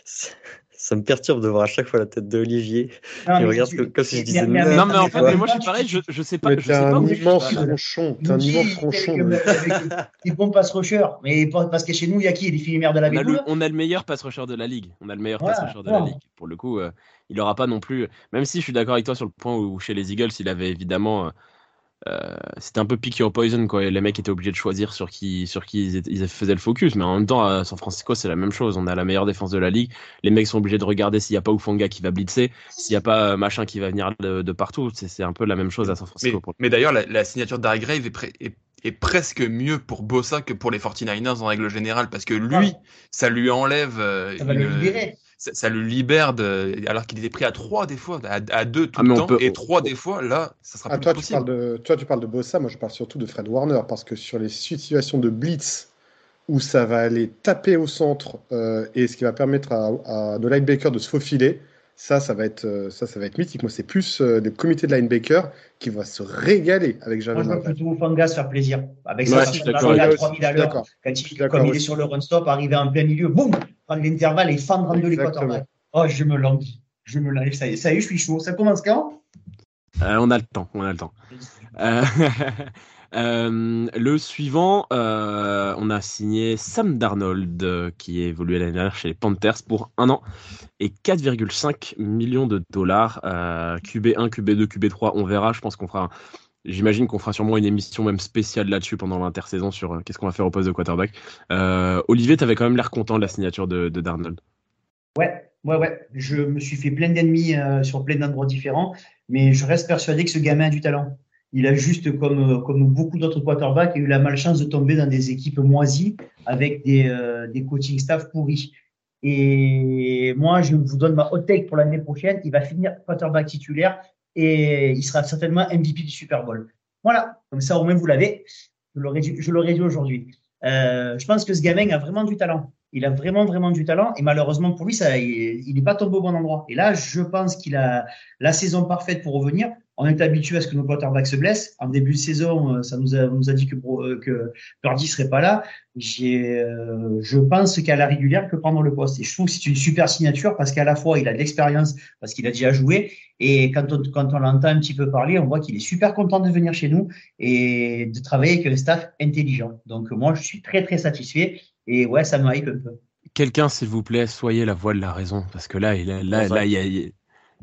ça me perturbe de voir à chaque fois la tête d'Olivier. Il regarde tu... comme si je disais mais, non, mais en fait, mais moi je suis pareil, je, je sais pas. Mais t'as un immense tronchon, t'as un immense tronchon. Des bons pass rushers, mais parce que chez nous, il y a qui? Les filles mères de la on a, le, on a le meilleur pass rusher de la ligue. On a le meilleur pass rusher de la ligue. Pour le coup, euh, il aura pas non plus. Même si je suis d'accord avec toi sur le point où chez les Eagles, il avait évidemment. Euh, euh, c'était un peu picky en poison quoi. Les mecs étaient obligés de choisir sur qui, sur qui ils, ils, faisaient le focus. Mais en même temps, à San Francisco, c'est la même chose. On a la meilleure défense de la ligue. Les mecs sont obligés de regarder s'il n'y a pas Ufanga qui va blitzer, s'il n'y a pas euh, machin qui va venir de, de partout. C'est un peu la même chose à San Francisco. Mais, mais d'ailleurs, la, la, signature d'Harry Grave est, est, est, presque mieux pour Bossa que pour les 49ers en règle générale parce que lui, ouais. ça lui enlève. Euh, ça va le libérer ça, ça, le libère de, alors qu'il était pris à 3 des fois, à, à 2 tout ah, le temps, peut, et 3 des fois, là, ça sera ah, plus toi, possible. Tu parles de, toi, tu parles de Bossa, moi je parle surtout de Fred Warner, parce que sur les situations de blitz où ça va aller taper au centre euh, et ce qui va permettre à, à nos linebackers de se faufiler, ça, ça va être, ça, ça va être mythique. Moi, c'est plus euh, le comité de linebacker qui va se régaler avec Javel. Moi, je vois plutôt Fangas faire plaisir. Avec ouais, ça, il a 3000 à l'heure. Quand il, comme il est sur le run stop, arriver en plein milieu, boum, prendre l'intervalle et fendre en deux les quarterbacks. Oh, je me languis. Je me lève. Ça y est, ça y est, je suis chaud. Ça commence quand? Euh, On a le temps. On a le temps. Euh, euh, le suivant, euh, on a signé Sam Darnold, qui évolué l'année dernière chez les Panthers pour un an et 4,5 millions de dollars. QB1, QB2, QB3, on verra. Je pense qu'on fera. J'imagine qu'on fera sûrement une émission même spéciale là-dessus pendant l'intersaison sur qu'est-ce qu'on va faire au poste de quarterback. Olivier, tu avais quand même l'air content de la signature de, Darnold. Ouais, ouais, ouais. Je me suis fait plein d'ennemis euh, sur plein d'endroits différents, mais je reste persuadé que ce gamin a du talent. Il a juste, comme, comme beaucoup d'autres quarterbacks, eu la malchance de tomber dans des équipes moisies avec des, euh, des coaching staff pourris. Et moi, je vous donne ma hot take pour l'année prochaine. Il va finir quarterback titulaire et il sera certainement MVP du Super Bowl. Voilà, comme ça au moins vous l'avez. Je l'aurais dit aujourd'hui. Euh, je pense que ce gamin a vraiment du talent. Il a vraiment, vraiment du talent. Et malheureusement pour lui, ça, il n'est pas tombé au bon endroit. Et là, je pense qu'il a la saison parfaite pour revenir. On est habitué à ce que nos quarterbacks se blessent. En début de saison, euh, ça nous a, nous a dit que, euh, que Purdy serait pas là. J'ai, euh, je pense qu'à la régulière, que prendre le poste. Et je trouve que c'est une super signature parce qu'à la fois, il a de l'expérience, parce qu'il a déjà joué. Et quand on, quand on l'entend un petit peu parler, on voit qu'il est super content de venir chez nous et de travailler avec un staff intelligent. Donc, moi, je suis très, très satisfait. Et ouais, ça me hype un peu. Quelqu'un, s'il vous plaît, soyez la voix de la raison. Parce que là, il a, là, là, il y a,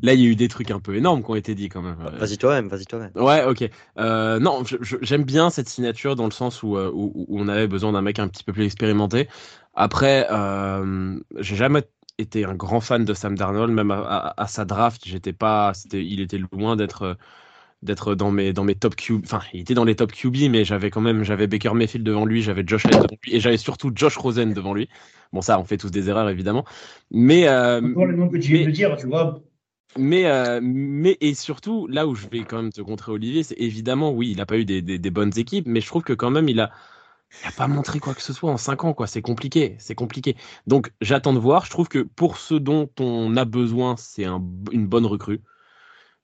là, il y a eu des trucs un peu énormes qui ont été dits quand même. Vas-y toi-même, vas-y toi-même. Ouais, ok. Euh, non, j'aime bien cette signature dans le sens où, où, où on avait besoin d'un mec un petit peu plus expérimenté. Après, euh, j'ai jamais été un grand fan de Sam Darnold, même à, à, à sa draft, j'étais pas, il était loin d'être d'être dans mes dans mes top QB enfin il était dans les top QB mais j'avais quand même j'avais Baker Mayfield devant lui j'avais Josh Allen devant lui et j'avais surtout Josh Rosen devant lui bon ça on fait tous des erreurs évidemment mais euh, le nom que tu viens de dire tu vois mais euh, mais et surtout là où je vais quand même te contrer Olivier c'est évidemment oui il n'a pas eu des, des, des, bonnes équipes mais je trouve que quand même il a il a pas montré quoi que ce soit en 5 ans quoi c'est compliqué c'est compliqué donc j'attends de voir je trouve que pour ce dont on a besoin c'est un, une bonne recrue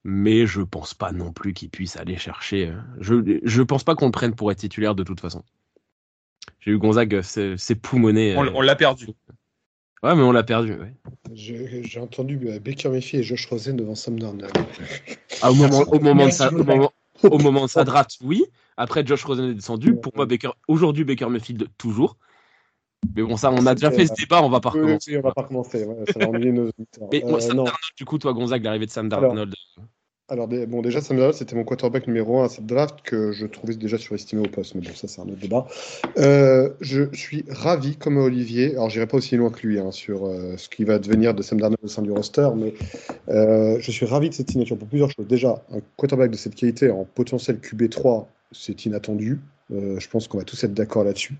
mais je pense pas non plus qu'il puisse aller chercher. Je, je pense pas qu'on le prenne pour être titulaire de toute façon. J'ai eu Gonzague, c'est poumonné. On, on l'a perdu. Ouais, mais on l'a perdu. Ouais. J'ai entendu Baker Mayfield et Josh Rosen devant Sam Darnold. Ah, au moment, au moment de sa, au moment, au moment de sa draft, oui. Après, Josh Rosen est descendu. Pour moi, Baker, aujourd'hui, Baker Mayfield toujours. Mais bon, ça, on a déjà fait ce débat, on va pas recommencer. Oui, on va pas recommencer. Ouais, ça va nos Mais moi, Sam euh, Darnold, du coup, toi, Gonzague, l'arrivée de Sam Darnold. Alors, alors bon, déjà, Sam Darnold, c'était mon quarterback numéro 1 à cette draft que je trouvais déjà surestimé au poste. Mais bon, ça, c'est un autre débat. Euh, je suis ravi, comme Olivier. Alors, j'irai pas aussi loin que lui hein, sur euh, ce qui va devenir de Sam Darnold au sein du roster, mais euh, je suis ravi de cette signature pour plusieurs choses. Déjà, un quarterback de cette qualité en potentiel QB3, c'est inattendu. Euh, je pense qu'on va tous être d'accord là-dessus.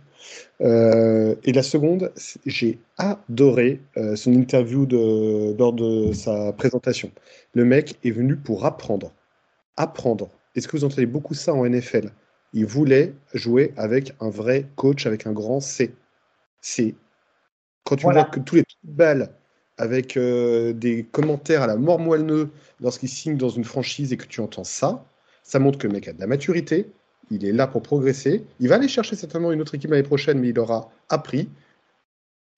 Euh, et la seconde, j'ai adoré euh, son interview de, lors de sa présentation. Le mec est venu pour apprendre. Apprendre. Est-ce que vous entendez beaucoup ça en NFL Il voulait jouer avec un vrai coach, avec un grand C. C. Quand tu vois que tous les balles avec des commentaires à la mort moelleux lorsqu'il signe dans une franchise et que tu entends ça, ça montre que le mec a de la maturité, il est là pour progresser, il va aller chercher certainement une autre équipe l'année prochaine, mais il aura appris,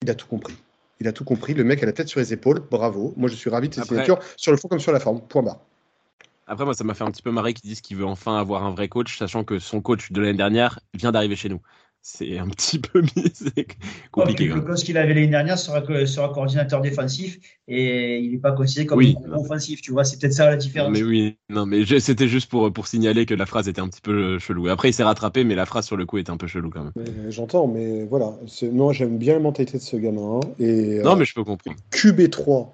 il a tout compris. Il a tout compris, le mec a la tête sur les épaules, bravo. Moi je suis ravi de cette signature, sur le fond comme sur la forme, point barre. Après, moi, ça m'a fait un petit peu marrer qu'ils disent qu'il veut enfin avoir un vrai coach, sachant que son coach de l'année dernière vient d'arriver chez nous c'est un petit peu compliqué. Le coach qu'il avait l'année dernière sera, sera, coordinateur défensif et il n'est pas considéré comme offensif. Tu vois, c'est peut-être ça la différence. Mais oui, non, mais c'était juste pour, pour signaler que la phrase était un petit peu euh, chelou. Après, il s'est rattrapé, mais la phrase sur le coup était un peu chelou quand même. J'entends, mais voilà. Non, j'aime bien la mentalité de ce gamin. Et, non, euh, mais je peux comprendre. QB3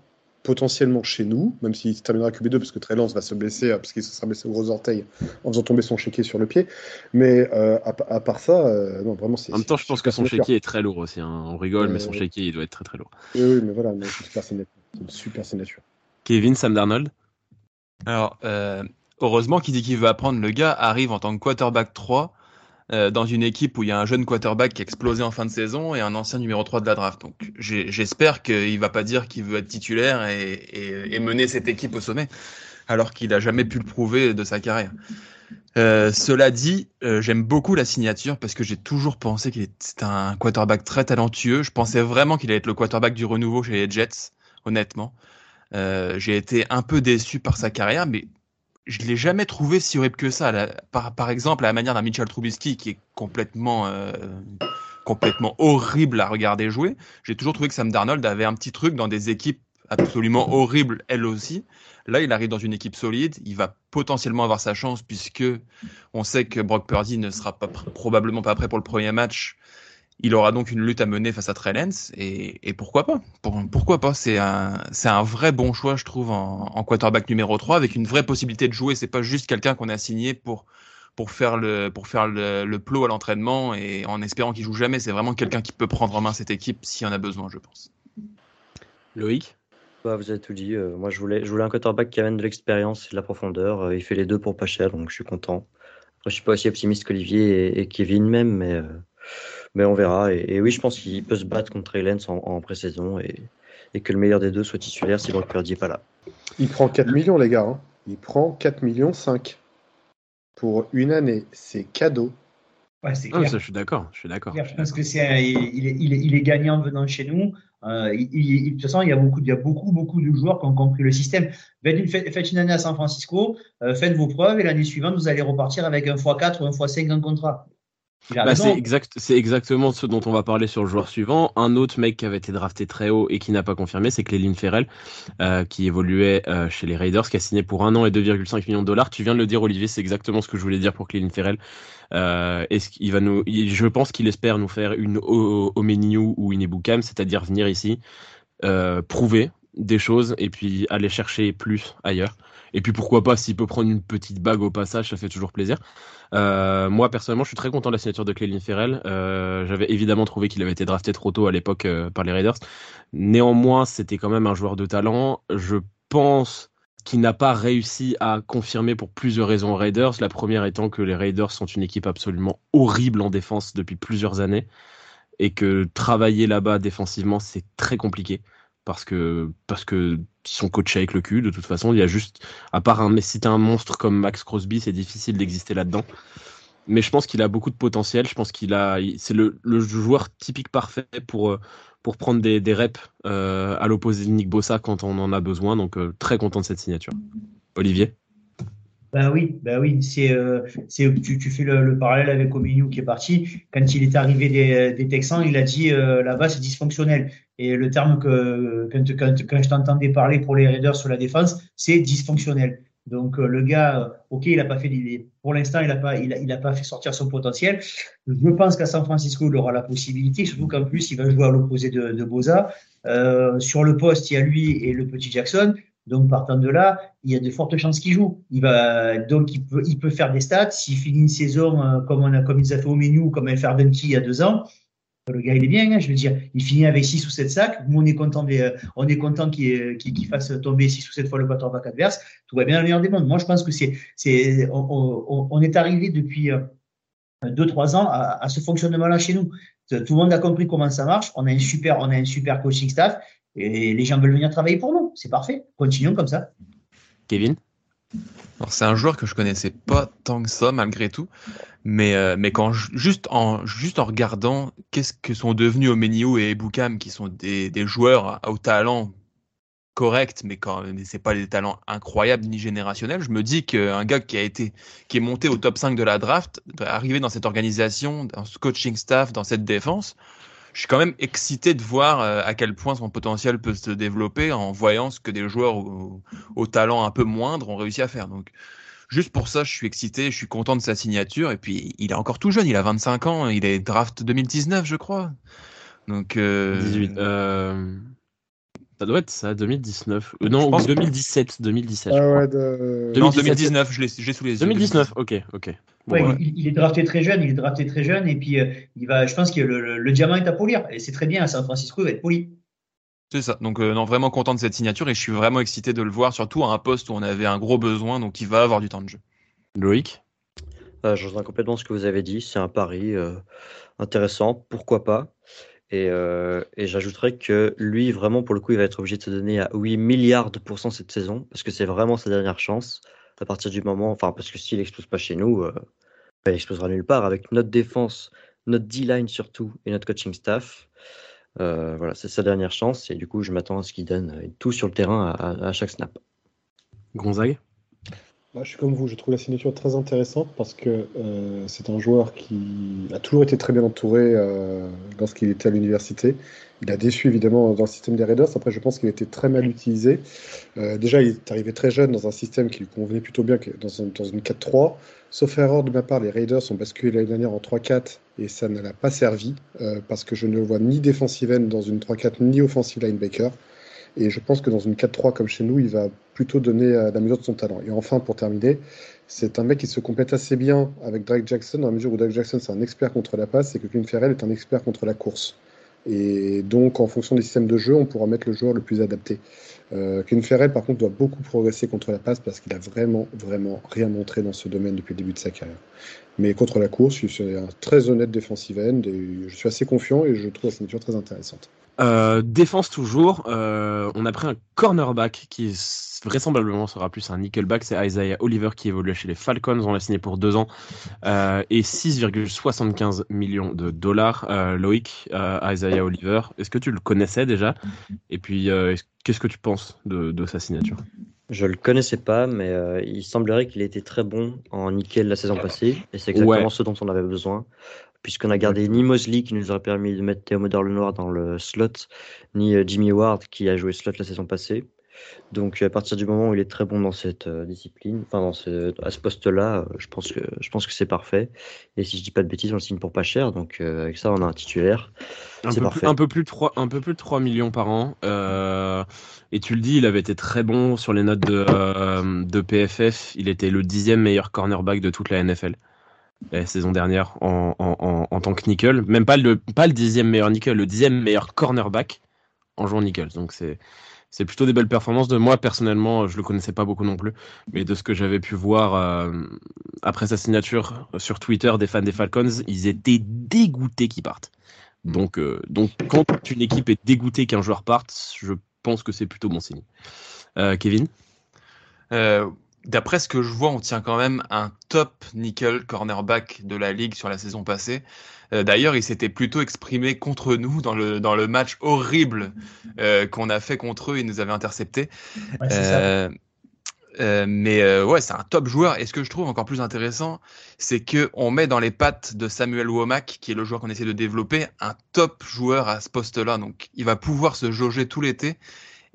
potentiellement chez nous, même s'il terminera QB2 parce que Trellance va se blesser, euh, parce qu'il se sera blessé au gros orteil en faisant tomber son chéquier sur le pied. Mais euh, à, part ça, euh, non, vraiment, c'est. En même temps, je pense que son chéquier est très lourd aussi. Hein. On rigole, mais son chéquier, il doit être très très lourd. Oui, oui mais voilà, c'est une super signature. une super signature. Kevin, Sam Darnold? Alors, heureusement, qui dit qu'il veut apprendre, le gars arrive en tant que quarterback 3 euh, dans une équipe où il y a un jeune quarterback qui a explosé en fin de saison et un ancien numéro 3 de la draft. Donc j'espère qu'il va pas dire qu'il veut être titulaire et, mener cette équipe au sommet, alors qu'il a jamais pu le prouver de sa carrière. Euh, cela dit, euh, j'aime beaucoup la signature parce que j'ai toujours pensé qu'il était un quarterback très talentueux. Je pensais vraiment qu'il allait être le quarterback du renouveau chez les Jets, honnêtement. j'ai été un peu déçu par sa carrière, mais je l'ai jamais trouvé si horrible que ça. par, exemple, à la manière d'un Mitchell Trubisky qui est complètement, euh, complètement horrible à regarder jouer. J'ai toujours trouvé que Sam Darnold avait un petit truc dans des équipes absolument horribles, elle aussi. Là, il arrive dans une équipe solide. Il va potentiellement avoir sa chance puisque on sait que Brock Purdy ne sera pas, probablement pas prêt pour le premier match il aura donc une lutte à mener face à Trey et, et pourquoi pas Pourquoi pas C'est un, c'est un vrai bon choix, je trouve, en, quarterback numéro 3, avec une vraie possibilité de jouer. C'est pas juste quelqu'un qu'on a signé pour, pour faire le, pour faire le, le plot à l'entraînement et en espérant qu'il joue jamais. C'est vraiment quelqu'un qui peut prendre en main cette équipe s'il y en a besoin, je pense. Loïc? Bah, Vous avez tout dit. Euh, moi, je voulais, je voulais un quarterback qui amène de l'expérience et de la profondeur. Euh, il fait les deux pour pas cher, donc je suis content. Après, je suis pas aussi optimiste qu'Olivier et, Kevin même, mais. Euh, mais on verra. Et, oui, je pense qu'il peut se battre contre Trey en, en pré-saison et, et, que le meilleur des deux soit titulaire si Brock Purdy n'est pas là. Il prend 4 millions, les gars. Hein. Il prend 4 millions 5 pour une année. C'est cadeau. Ouais, c'est ah, je suis d'accord. Je suis d'accord. Je pense que c'est il, est, il, est, il est gagnant venant chez nous. Euh, il, de toute façon, il y a beaucoup, il y a beaucoup, beaucoup de joueurs qui ont compris le système. Faites, faites une année à San Francisco, euh, faites vos preuves et l'année suivante, vous allez repartir avec un x4 ou un x5 en contrat. Bah, c'est exact, c'est exactement ce dont on va parler sur le joueur suivant. Un autre mec qui avait été drafté très haut et qui n'a pas confirmé, c'est Cléline Ferrell, euh, qui évoluait euh, chez les Raiders, qui a signé pour un an et 2,5 millions de dollars. Tu viens de le dire, Olivier, c'est exactement ce que je voulais dire pour Cléline Ferrell. Euh, est-ce qu'il va nous, je pense qu'il espère nous faire une Omeniu ou une Ebukam, c'est-à-dire venir ici, euh, prouver des choses et puis aller chercher plus ailleurs. Et puis pourquoi pas, s'il peut prendre une petite bague au passage, ça fait toujours plaisir. Euh, moi personnellement, je suis très content de la signature de Cléline Ferrell. Euh, J'avais évidemment trouvé qu'il avait été drafté trop tôt à l'époque euh, par les Raiders. Néanmoins, c'était quand même un joueur de talent. Je pense qu'il n'a pas réussi à confirmer pour plusieurs raisons aux Raiders. La première étant que les Raiders sont une équipe absolument horrible en défense depuis plusieurs années et que travailler là-bas défensivement, c'est très compliqué parce que parce que sont coachés avec le cul de toute façon. Il y a juste à part un mais si t'es un monstre comme Max Crosby c'est difficile d'exister là-dedans. Mais je pense qu'il a beaucoup de potentiel. Je pense qu'il a c'est le, joueur typique parfait pour euh, pour prendre des, des reps euh, à l'opposé de Nick Bossa quand on en a besoin. Donc euh, très content de cette signature. Olivier? Ben oui, ben oui, c'est, euh, tu, tu fais le, le, parallèle avec Omeniu qui est parti. Quand il est arrivé des, des Texans, il a dit là-bas c'est dysfonctionnel. Et le terme que quand, quand, quand je t'entendais parler pour les Raiders sur la défense, c'est dysfonctionnel. Donc euh, le gars, euh, ok, il a pas fait. Pour l'instant, il a pas, il a, il a pas fait sortir son potentiel. Je pense qu'à San Francisco, il aura la possibilité, surtout qu'en plus, il va jouer à l'opposé de, de Boza. Euh, sur le poste, il y a lui et le petit Jackson. Donc, partant de là, il y a de fortes chances qu'il joue. Il va, donc, il peut, il peut faire des stats. S'il finit une saison euh, comme on a, comme il a fait au menu, comme un Ferdinand il y a deux ans, le gars, il est bien, hein, je veux dire. Il finit avec 6 ou 7 sacs. Nous, on est content, euh, on est content qu'il qu fasse tomber 6 ou 7 fois le quarterback adverse. Tout va bien dans le meilleur des mondes. Moi, je pense que c'est, on, est arrivé depuis, euh, deux, trois ans à, à ce fonctionnement-là chez nous. Tout le monde a compris comment ça marche. On a un super, on a un super coaching staff et les gens veulent venir travailler pour nous. C'est parfait. Continuons comme ça. Kevin? C'est un joueur que je connaissais pas tant que ça malgré tout, mais, euh, mais quand juste, en, juste en regardant qu'est-ce que sont devenus Omeniu et Boukam, qui sont des, des joueurs au talent correct, mais quand c'est pas des talents incroyables ni générationnels, je me dis qu'un gars qui a été qui est monté au top 5 de la draft, arriver dans cette organisation, dans ce coaching staff, dans cette défense, je suis quand même excité de voir euh, à quel point son potentiel peut se développer en voyant ce que des joueurs au, talent un peu moindre ont réussi à faire. Donc, juste pour ça, je suis excité, je suis content de sa signature. Et puis, il est encore tout jeune, il a 25 ans, il est draft 2019, je crois. Donc, euh... 18. Euh... Ça doit être ça, 2019. Euh, non, 2017. 2017. Ah ouais, de... 2017. Non, 2019, je l'ai sous les yeux. 2019, ok, ok. Ouais, il, est drafté très jeune, il est drafté très jeune, et puis euh, il va, je pense que le, le, diamant est à polir, et c'est très bien, à San Francisco, il va être poli. C'est ça, donc euh, non, vraiment content de cette signature, et je suis vraiment excité de le voir, surtout à un poste où on avait un gros besoin, donc il va avoir du temps de jeu. Loïc? Euh, Je rejoins complètement ce que vous avez dit, c'est un pari intéressant, pourquoi pas. Et, et j'ajouterais que lui, vraiment, pour le coup, il va être obligé de se donner à 8 milliards de pourcents cette saison, parce que c'est vraiment sa dernière chance à partir du moment, enfin, parce que s'il explose pas chez nous, euh, bah, il explosera nulle part. Avec notre défense, notre D-line surtout, et notre coaching staff, euh, voilà, c'est sa dernière chance. Et du coup, je m'attends à ce qu'il donne euh, tout sur le terrain à, chaque snap. Gonzague? Bah, Je suis comme vous, je trouve la signature très intéressante parce que c'est un joueur qui a toujours été très bien entouré lorsqu'il était à l'université. Il a déçu évidemment dans le système des Raiders. Après, je pense qu'il était très mal utilisé. Euh, déjà, il est arrivé très jeune dans un système qui lui convenait plutôt bien, dans, une 4-3. Sauf erreur de ma part, les Raiders ont basculé l'année dernière en 3-4 et ça ne l'a pas servi euh, parce que je ne vois ni defensive end dans une 3-4 ni offensive linebacker. Et je pense que dans une 4-3 comme chez nous, il va plutôt donner euh, la mesure de son talent. Et enfin, pour terminer, c'est un mec qui se complète assez bien avec Drake Jackson, dans la mesure où Drake Jackson, c'est un expert contre la passe et que Clint Ferrell est un expert contre la course. Et donc, en fonction des systèmes de jeu, on pourra mettre le joueur le plus adapté. Euh, Ferrell, par contre, doit beaucoup progresser contre la passe parce qu'il a vraiment, vraiment rien montré dans ce domaine depuis le début de sa carrière. Mais contre la course, je suis un très honnête defensive end je suis assez confiant et je trouve la signature très intéressante. Euh, défense toujours. Euh, on a pris un cornerback qui vraisemblablement sera plus un nickelback. C'est Isaiah Oliver qui évolue chez les Falcons. On l'a signé pour deux ans euh, et 6,75 millions de dollars. Loïc, Isaiah Oliver, est-ce que tu le connaissais déjà? Et puis, qu'est-ce que tu penses de, sa signature? Je le connaissais pas, mais il semblerait qu'il ait été très bon en nickel la saison passée, et c'est exactement ce dont on avait besoin puisqu'on a gardé ni Mosley qui nous aurait permis de mettre Théomodore Lenoir dans le slot, ni euh, Jimmy Ward qui a joué slot la saison passée. Donc à partir du moment où il est très bon dans cette euh, discipline, enfin dans ce, à ce poste-là, euh, je pense que je pense que c'est parfait. Et si je dis pas de bêtises, on le signe pour pas cher. Donc avec ça, on a un titulaire. Un peu, parfait. Plus, un peu plus de 3, un peu plus de 3 millions par an. et tu le dis, il avait été très bon sur les notes de, de PFF. Il était le dixième meilleur cornerback de toute la NFL la saison dernière en, en, en, tant que nickel. Même pas le, pas le dixième meilleur nickel, le dixième meilleur cornerback en jouant nickel. Donc c'est c'est plutôt des belles performances. De moi personnellement, je le connaissais pas beaucoup non plus, mais de ce que j'avais pu voir euh, après sa signature sur Twitter des fans des Falcons, ils étaient dégoûtés qu'il parte. Donc euh, donc quand une équipe est dégoûtée qu'un joueur parte, je pense que c'est plutôt bon signe. Euh, Kevin? D'après ce que je vois, on tient quand même un top nickel cornerback de la ligue sur la saison passée. Euh, d'ailleurs, il s'était plutôt exprimé contre nous dans le, dans le match horrible euh, qu'on a fait contre eux. Il nous avait intercepté. Euh, mais ouais, c'est un top joueur. Et ce que je trouve encore plus intéressant, c'est que on met dans les pattes de Samuel Womack, qui est le joueur qu'on essaie de développer, un top joueur à ce poste-là. Donc, il va pouvoir se jauger tout l'été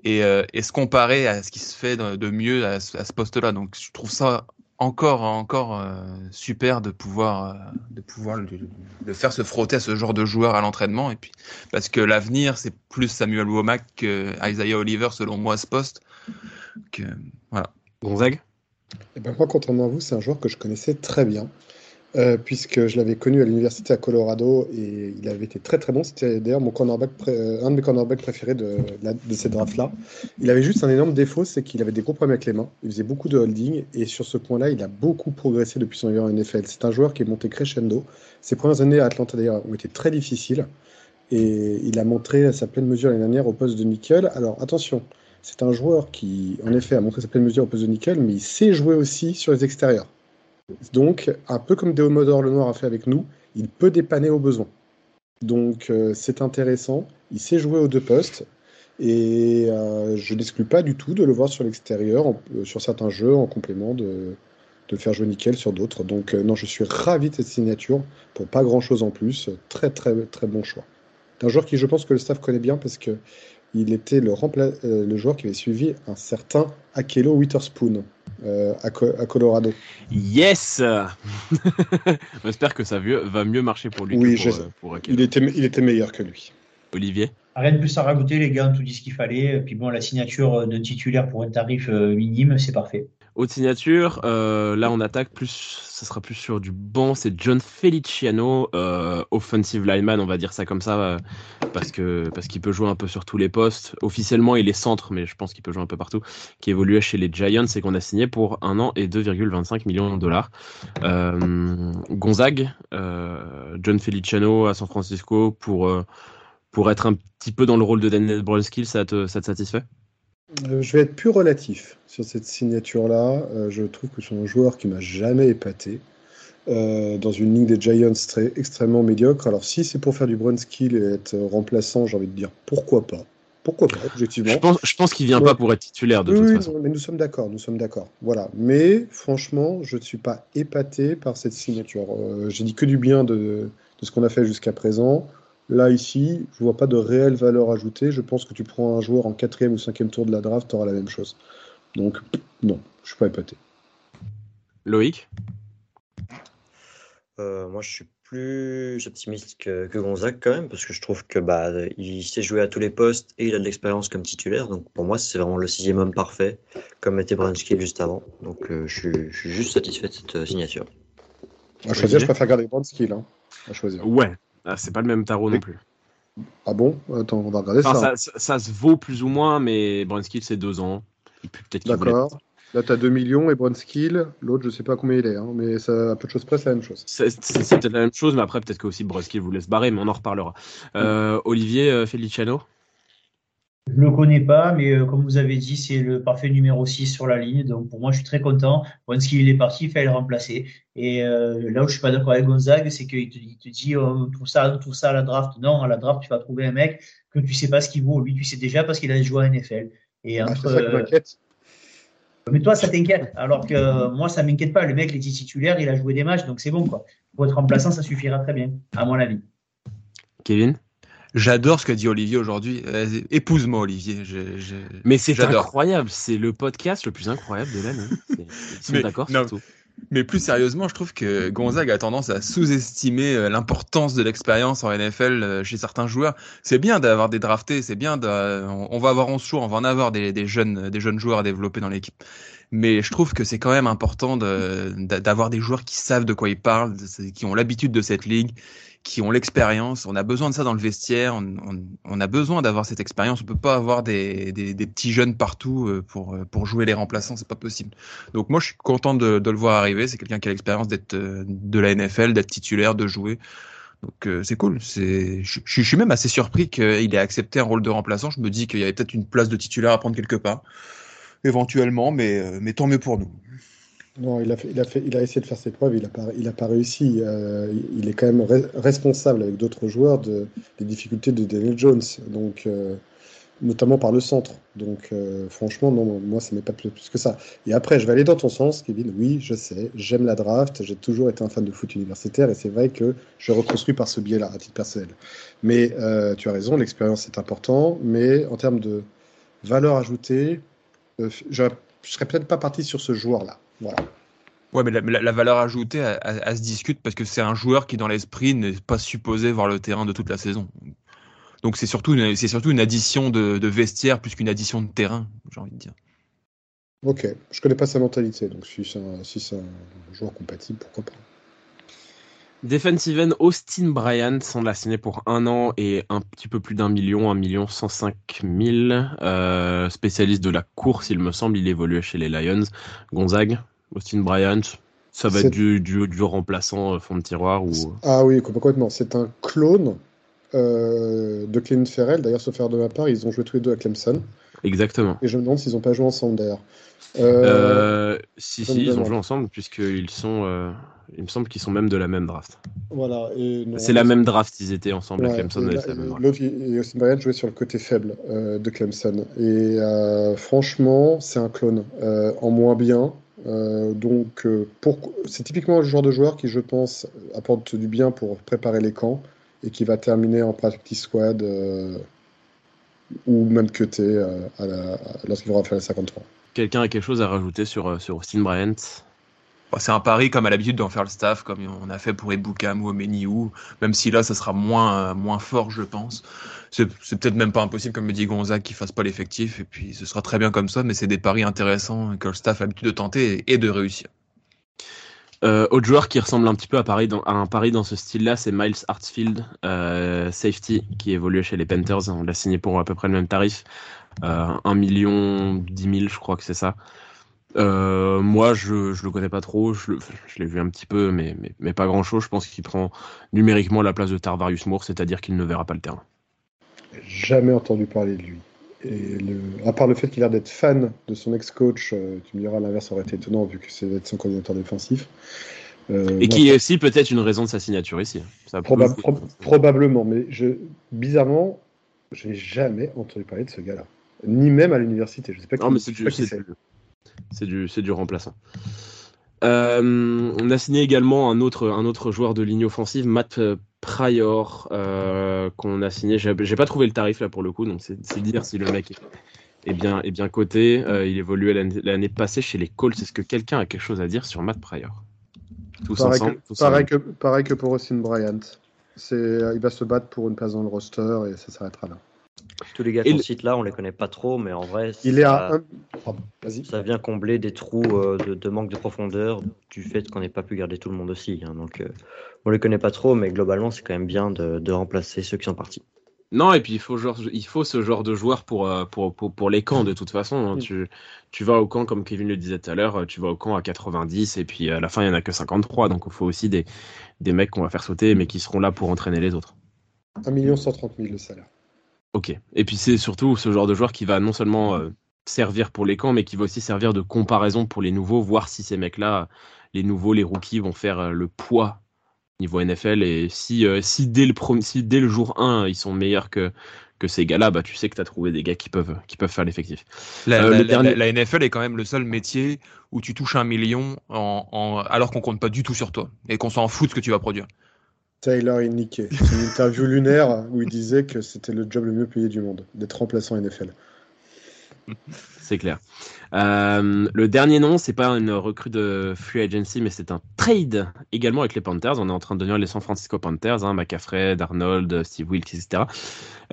et, euh, et, se comparer à ce qui se fait de, mieux à, ce poste-là. Donc je trouve ça encore encore euh, super de pouvoir euh, de pouvoir de faire se frotter à ce genre de joueur à l'entraînement. Et puis parce que l'avenir c'est plus Samuel Womack que Isaiah Oliver selon moi à ce poste que voilà. Gonzague? Eh ben moi contrairement à vous c'est un joueur que je connaissais très bien euh, puisque je l'avais connu à l'université à Colorado et il avait été très très bon. C'était d'ailleurs mon cornerback euh, un de mes cornerbacks préférés de, de cette draft-là. Il avait juste un énorme défaut, c'est qu'il avait des gros problèmes avec les mains. Il faisait beaucoup de holding et sur ce point-là, il a beaucoup progressé depuis son arrivée en NFL. C'est un joueur qui est monté crescendo. Ses premières années à Atlanta d'ailleurs ont été très difficiles et il a montré sa pleine mesure l'année dernière au poste de nickel. Alors attention, c'est un joueur qui en effet a montré sa pleine mesure au poste de nickel, mais il sait jouer aussi sur les extérieurs. Donc, un peu comme Deomodor Lenoir a fait avec nous, il peut dépanner au besoin. Donc, euh, c'est intéressant. Il sait jouer aux deux postes. Et euh, je n'exclus pas du tout de le voir sur l'extérieur, euh, sur certains jeux, en complément de, de le faire jouer nickel sur d'autres. Donc, non, je suis ravi de cette signature pour pas grand chose en plus. Très, très, très bon choix. C'est un joueur qui, je pense, que le staff connaît bien parce que il était le, le joueur qui avait suivi un certain Akelo Witherspoon. Euh, à, Colorado. Yes J'espère que ça va mieux marcher pour lui. Oui, pour, euh, il, était, il était meilleur que lui. Olivier? Rien de plus à rajouter, les gars ont tout dit ce qu'il fallait. Puis bon, la signature d'un titulaire pour un tarif euh, minime, c'est parfait. Haute signature, euh, là on attaque plus, ça sera plus sur du banc, c'est John Feliciano, euh, offensive lineman, on va dire ça comme ça, euh, parce que parce qu'il peut jouer un peu sur tous les postes. Officiellement il est centre, mais je pense qu'il peut jouer un peu partout, qui évoluait chez les Giants et qu'on a signé pour un an et 2,25 millions de dollars. Gonzague, John Feliciano à San Francisco pour, pour être un petit peu dans le rôle de Daniel Brunskill, ça te, ça te satisfait? Je vais être plus relatif sur cette signature-là. Euh, je trouve que c'est un joueur qui m'a jamais épaté. Euh, dans une ligne des Giants très, extrêmement médiocre. Alors, si c'est pour faire du skill et être remplaçant, j'ai envie de dire pourquoi pas. Pourquoi pas, objectivement. Je pense, je pense qu'il vient pas pour être titulaire de toute façon. mais nous sommes d'accord, nous sommes d'accord. Voilà. Mais franchement, je ne suis pas épaté par cette signature. j'ai dit que du bien de, de ce qu'on a fait jusqu'à présent. Là, ici, je vois pas de réelle valeur ajoutée. Je pense que tu prends un joueur en quatrième ou cinquième tour de la draft, tu auras la même chose. Donc, non, je suis pas épaté. Loïc? Euh, Moi, je suis plus optimiste que, que, Gonzague quand même, parce que je trouve que bah, il sait jouer à tous les postes et il a de l'expérience comme titulaire. Donc pour moi, c'est vraiment le sixième homme parfait, comme était Bransky juste avant. Donc euh, je, suis, je, suis, juste satisfait de cette euh, signature. À choisir, je préfère garder Bransky là. À choisir. Ouais, ah, c'est pas le même tarot non plus. Ah bon? Attends, on va regarder ça. ça. se vaut plus ou moins, mais Brunskill, c'est deux ans. D'accord. Là, tu as 2 millions et Brunskill, l'autre, je sais pas combien il est, hein, mais ça, à peu de choses près, c'est la même chose. C'est peut-être la même chose, mais après, peut-être que aussi Brunskill vous laisse barrer, mais on en reparlera. Euh, Olivier euh, Feliciano? Je ne le connais pas, mais euh, comme vous avez dit, c'est le parfait numéro 6 sur la ligne. Donc pour moi, je suis très content. Once il est parti, il fallait le remplacer. Et euh, là où je suis pas d'accord avec Gonzague, c'est qu'il te, te, dit oh, tout ça, tout ça à la draft. Non, à la draft, tu vas trouver un mec que tu sais pas ce qu'il vaut. Lui, tu sais déjà parce qu'il a joué à NFL. Et ah, entre, ça mais toi, ça t'inquiète. Alors que moi, ça m'inquiète pas. Le mec, il est titulaire, il a joué des matchs, donc c'est bon. Quoi. Pour être remplaçant, ça suffira très bien, à mon avis. Kevin? J'adore ce qu'a dit Olivier aujourd'hui. Euh, épouse-moi, Olivier. Mais c'est incroyable. C'est le podcast le plus incroyable de l'année. Ils sont d'accord surtout. Mais plus sérieusement, je trouve que Gonzague a tendance à sous-estimer euh, l'importance de l'expérience en NFL euh, chez certains joueurs. C'est bien d'avoir des draftés, c'est bien. On va avoir 11 choix, on va en avoir des, des, jeunes, des jeunes joueurs à développer dans l'équipe. Mais je trouve que c'est quand même important d'avoir des joueurs qui savent de quoi ils parlent, qui ont l'habitude de cette ligue, qui ont l'expérience. On a besoin de ça dans le vestiaire. On, a besoin d'avoir cette expérience. On peut pas avoir des, des, des, petits jeunes partout euh, pour, euh, pour jouer les remplaçants. C'est pas possible. Donc moi, je suis content de, de le voir arriver. C'est quelqu'un qui a l'expérience d'être euh, de la NFL, d'être titulaire, de jouer. Donc c'est cool. Je, je, suis même assez surpris qu'il ait accepté un rôle de remplaçant. Je me dis qu'il y avait peut-être une place de titulaire à prendre quelque part, éventuellement, mais, mais tant mieux pour nous. Non, il a, fait, il, a fait, il a essayé de faire ses preuves, il n'a pas, pas réussi. Euh, il est quand même responsable avec d'autres joueurs de, des difficultés de Daniel Jones, donc, euh, notamment par le centre. Donc euh, franchement, non, moi, ça m'est pas plus, plus, que ça. Et après, je vais aller dans ton sens, Kevin. Oui, je sais, j'aime la draft, j'ai toujours été un fan de foot universitaire, et c'est vrai que je reconstruis par ce biais-là, à titre personnel. Mais tu as raison, l'expérience est important, mais en termes de valeur ajoutée, je ne serais peut-être pas parti sur ce joueur-là. Voilà. Ouais, mais la, valeur ajoutée, elle, se discute parce que c'est un joueur qui, dans l'esprit, n'est pas supposé voir le terrain de toute la saison. Donc c'est surtout, c'est surtout une addition de, vestiaire plus qu'une addition de terrain, j'ai envie de dire. Ok, je connais pas sa mentalité, donc si c'est un, si c'est un joueur compatible, pourquoi pas. Defensive end Austin Bryant, on l'a signé pour un an et un petit peu plus d'un million, un million cent cinq mille. Euh, spécialiste de la course, il me semble, il évoluait chez les Lions. Gonzague, Austin Bryant, ça va être du, du, du remplaçant euh, fond de tiroir ou? Ah oui, complètement. C'est un clone euh, de Clelin Ferrell. D'ailleurs, sauf faire de ma part, ils ont joué tous les deux à Clemson. Exactement. Et je me demande s'ils n'ont pas joué ensemble d'ailleurs. Euh, Euh, si, si, ils ont joué ensemble, puisqu'ils sont. Il me semble qu'ils sont même de la même draft. Voilà. C'est la même draft, ils étaient ensemble à Ouais, Clemson. et et là- c'est la même draft. L'autre, il- et Austin Bryant jouait sur le côté faible euh, de Clemson. Et euh, franchement, c'est un clone euh, en moins bien. Donc, pour... c'est typiquement le genre de joueur qui, je pense, apporte du bien pour préparer les camps et qui va terminer en practice squad ou même cuté à lorsqu'il aura fait la 53. Quelqu'un a quelque chose à rajouter sur, sur Austin Bryant? Bon, c'est un pari comme à l'habitude d'en faire le staff, comme on a fait pour Ebukam ou Omeniou, même si là, ça sera moins, moins fort, je pense. C'est peut-être même pas impossible, comme me dit Gonzague, qu'il fasse pas l'effectif, et puis ce sera très bien comme ça, mais c'est des paris intéressants que le staff a l'habitude de tenter et, de réussir. Euh, autre joueur qui ressemble un petit peu à, Paris à un pari dans ce style-là, c'est Miles Hartsfield, euh, safety, qui évoluait chez les Panthers. On l'a signé pour à peu près le même tarif. Euh, 1 million 10 000, je crois que c'est ça. Euh, moi, je je le connais pas trop. Je, l'ai vu un petit peu, mais, mais, mais pas grand-chose. Je pense qu'il prend numériquement la place de Tarvarius Moore, c'est-à-dire qu'il ne verra pas le terrain. Jamais entendu parler de lui. Et le... à part le fait qu'il a l'air d'être fan de son ex-coach, euh, tu me diras l'inverse aurait été étonnant vu que c'est d'être son coordinateur défensif. Euh, Et qui est aussi peut-être une raison de sa signature ici. Ça peut- Proba- pro- probablement, mais je, bizarrement, je n'ai jamais entendu parler de ce gars-là. Ni même à l'université. Je sais pas qui, Non, mais c'est c'est du, remplaçant. Euh, on a signé également un autre, un autre joueur de ligne offensive, Matt euh, Pryor, euh, qu'on a signé. J'ai pas trouvé le tarif là pour le coup, donc c'est dire si le mec est, bien, est bien coté. Euh, il évoluait l'année passée chez les Colts. Est-ce que quelqu'un a quelque chose à dire sur Matt Pryor? Tous Pareil, ensemble. que, tous pareil, que, pareil que pour Austin Bryant. Il va se battre pour une place dans le roster et ça s'arrêtera là. Tous les gars qu'on le- cite là, on les connaît pas trop, mais en vrai, Il est ça, à un. Pardon, vas-y. ça vient combler des trous euh, de, de manque de profondeur du fait qu'on n'ait pas pu garder tout le monde aussi. hein. donc, euh, on les connaît pas trop, mais globalement, c'est quand même bien de, de remplacer ceux qui sont partis. Non, et puis il faut, genre, il faut ce genre de joueur pour, euh, pour, pour, pour les camps, de toute façon. hein. Mm. Tu, tu vas au camp, comme Kevin le disait tout à l'heure, tu vas au camp à 90, et puis à la fin, il n'y en a que 53. Donc il faut aussi des, des mecs qu'on va faire sauter, mais qui seront là pour entraîner les autres. 1 130 000 le salaire. Ok. Et puis c'est surtout ce genre de joueur qui va non seulement euh, servir pour les camps, mais qui va aussi servir de comparaison pour les nouveaux, voir si ces mecs-là, les nouveaux, les rookies, vont faire euh, le poids niveau NFL. Et si, euh, si, dès, le si dès le jour 1, ils sont meilleurs que, que ces gars-là, bah, tu sais que tu as trouvé des gars qui peuvent, qui peuvent faire l'effectif. La, Euh, la- le la- dernier- la NFL est quand même le seul métier où tu touches un million en, en- alors qu'on compte pas du tout sur toi et qu'on s'en fout de ce que tu vas produire. Taylor Iniké. C'est une interview lunaire où il disait que c'était le job le mieux payé du monde, d'être remplaçant NFL. C'est clair. Euh, le dernier nom, c'est pas une recrue de free agency, mais c'est un trade également avec les Panthers. On est en train de devenir les San Francisco Panthers, hein, McCaffrey, Darnold, Steve Wilkes, etc.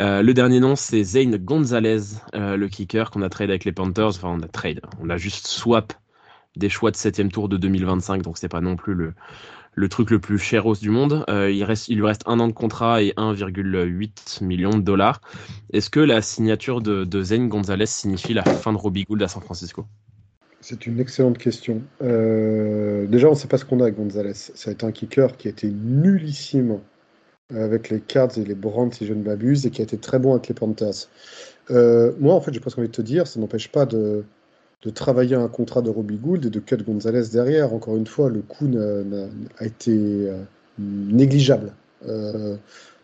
Euh, le dernier nom, c'est Zane Gonzalez, euh, le kicker qu'on a trade avec les Panthers. Enfin, on a trade, on a juste swap des choix de septième tour de 2025, donc c'est pas non plus le, le truc le plus cher du monde. Euh, il, lui reste un an de contrat et 1,8 million de dollars. Est-ce que la signature de, de Zane Gonzalez signifie la fin de Robbie Gould à San Francisco? C'est une excellente question. Euh, déjà, on ne sait pas ce qu'on a avec Gonzalez. Ça a été un kicker qui a été nullissime avec les Cards et les Browns, si je ne m'abuse, et qui a été très bon avec les Panthers. Euh, moi, en fait, j'ai presque envie de te dire, ça n'empêche pas de, de travailler un contrat de Robbie Gould et de cut Gonzalez derrière. Encore une fois, le coût a été euh, négligeable. Euh,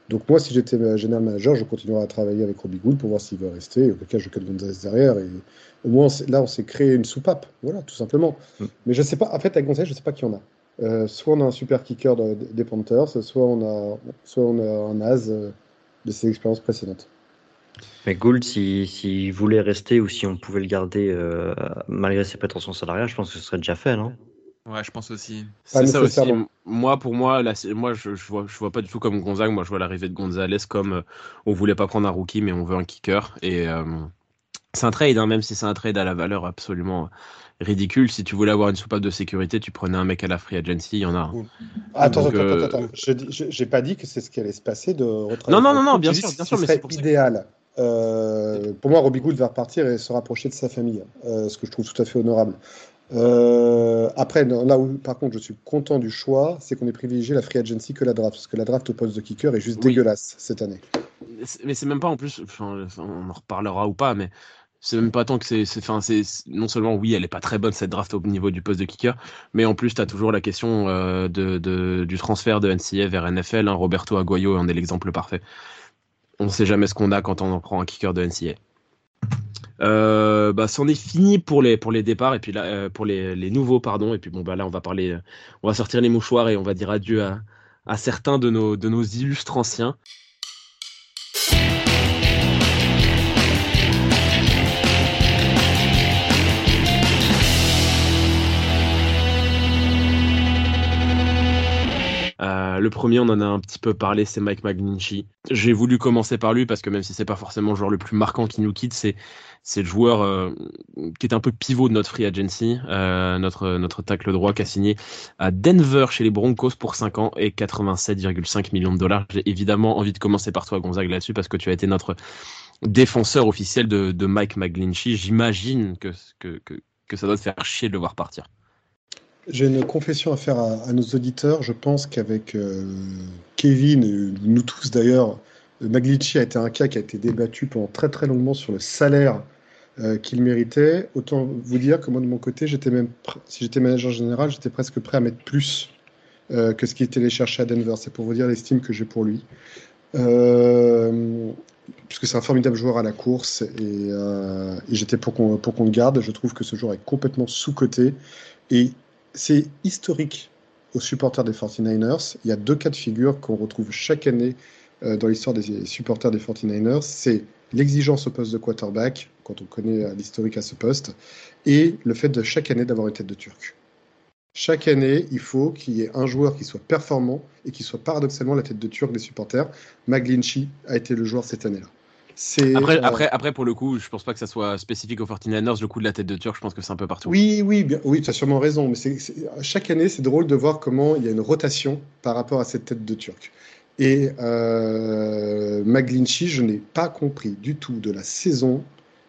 donc moi, si j'étais général manager, je continuerais à travailler avec Robbie Gould pour voir s'il veut rester. Auquel cas, je cut Gonzalez derrière. Et au moins, là, on s'est créé une soupape. Voilà, tout simplement. Mm. Mais je sais pas, en fait, avec Gonzalez, je sais pas qui on a. Euh, soit on a un super kicker de- des Panthers, soit on a, soit on a un as de ses expériences précédentes. Mais Gould, s'il si, voulait rester ou si on pouvait le garder euh, malgré ses prétentions salariales, je pense que ce serait déjà fait, non? Ouais, je pense aussi. C'est ça aussi. Moi, pour moi, là, c'est- moi, je, je vois, je vois pas du tout comme Gonzague. Moi, je vois l'arrivée de Gonzalez comme euh, on voulait pas prendre un rookie, mais on veut un kicker. Et, euh, c'est un trade, hein, même si c'est un trade à la valeur absolument ridicule. Si tu voulais avoir une soupape de sécurité, tu prenais un mec à la free agency, il y en a. Attends, attends, attends, attends, J'ai pas dit que c'est ce qui allait se passer de Non, non, non, non, bien sûr, bien sûr, mais c'est idéal. Euh, pour moi, Robbie Gould va repartir et se rapprocher de sa famille, euh, ce que je trouve tout à fait honorable. Euh, après, là où par contre je suis content du choix, c'est qu'on ait privilégié la free agency que la draft, parce que la draft au poste de kicker est juste dégueulasse cette année. Mais c'est même pas en plus, on en reparlera ou pas, mais c'est même pas tant que c'est, enfin, c'est non seulement oui, elle est pas très bonne cette draft au niveau du poste de kicker, mais en plus tu as toujours la question de, du transfert de NCA vers NFL. Hein. Roberto Aguayo en est l'exemple parfait on ne sait jamais ce qu'on a quand on en prend un kicker de NCA. Euh, bah, c'en est fini pour les départs et puis là euh, pour les, nouveaux pardon et puis bon bah là on va parler on va sortir les mouchoirs et on va dire adieu à, à certains de nos de nos illustres anciens. Euh, le premier, on en a un petit peu parlé, c'est Mike McGlinchey. J'ai voulu commencer par lui parce que même si c'est pas forcément le joueur le plus marquant qui nous quitte, c'est le joueur euh, qui est un peu pivot de notre free agency, euh, notre notre tacle droit qui a signé à Denver chez les Broncos pour 5 ans et 87,5 millions de dollars. J'ai évidemment envie de commencer par toi, Gonzague, là-dessus parce que tu as été notre défenseur officiel de, Mike McGlinchey. J'imagine que, que ça doit te faire chier de le voir partir. J'ai une confession à faire à, nos auditeurs. Je pense qu'avec euh, Kevin, nous tous d'ailleurs, Maglici a été un cas qui a été débattu pendant très très longuement sur le salaire euh, qu'il méritait. Autant vous dire que moi de mon côté, même, si j'étais manager général, j'étais presque prêt à mettre plus euh, que ce qu'il était allé chercher à Denver. C'est pour vous dire l'estime que j'ai pour lui. puisque c'est un formidable joueur à la course et, j'étais pour qu'on le garde. Je trouve que ce joueur est complètement sous-coté et c'est historique aux supporters des 49ers. Il y a deux cas de figure qu'on retrouve chaque année euh, dans l'histoire des supporters des 49ers. C'est l'exigence au poste de quarterback, quand on connaît euh, l'historique à ce poste, et le fait de chaque année d'avoir une tête de turc. Chaque année, il faut qu'il y ait un joueur qui soit performant et qui soit paradoxalement la tête de turc des supporters. McGlinchey a été le joueur cette année-là. Après, après, après, pour le coup, je pense pas que ça soit spécifique aux 49ers. Le coup de la tête de Turc, je pense que c'est un peu partout. Oui, oui, bien, oui, tu as sûrement raison. Mais c'est, chaque année, c'est drôle de voir comment il y a une rotation par rapport à cette tête de Turc. Et euh, McGlinchey, je n'ai pas compris du tout de la saison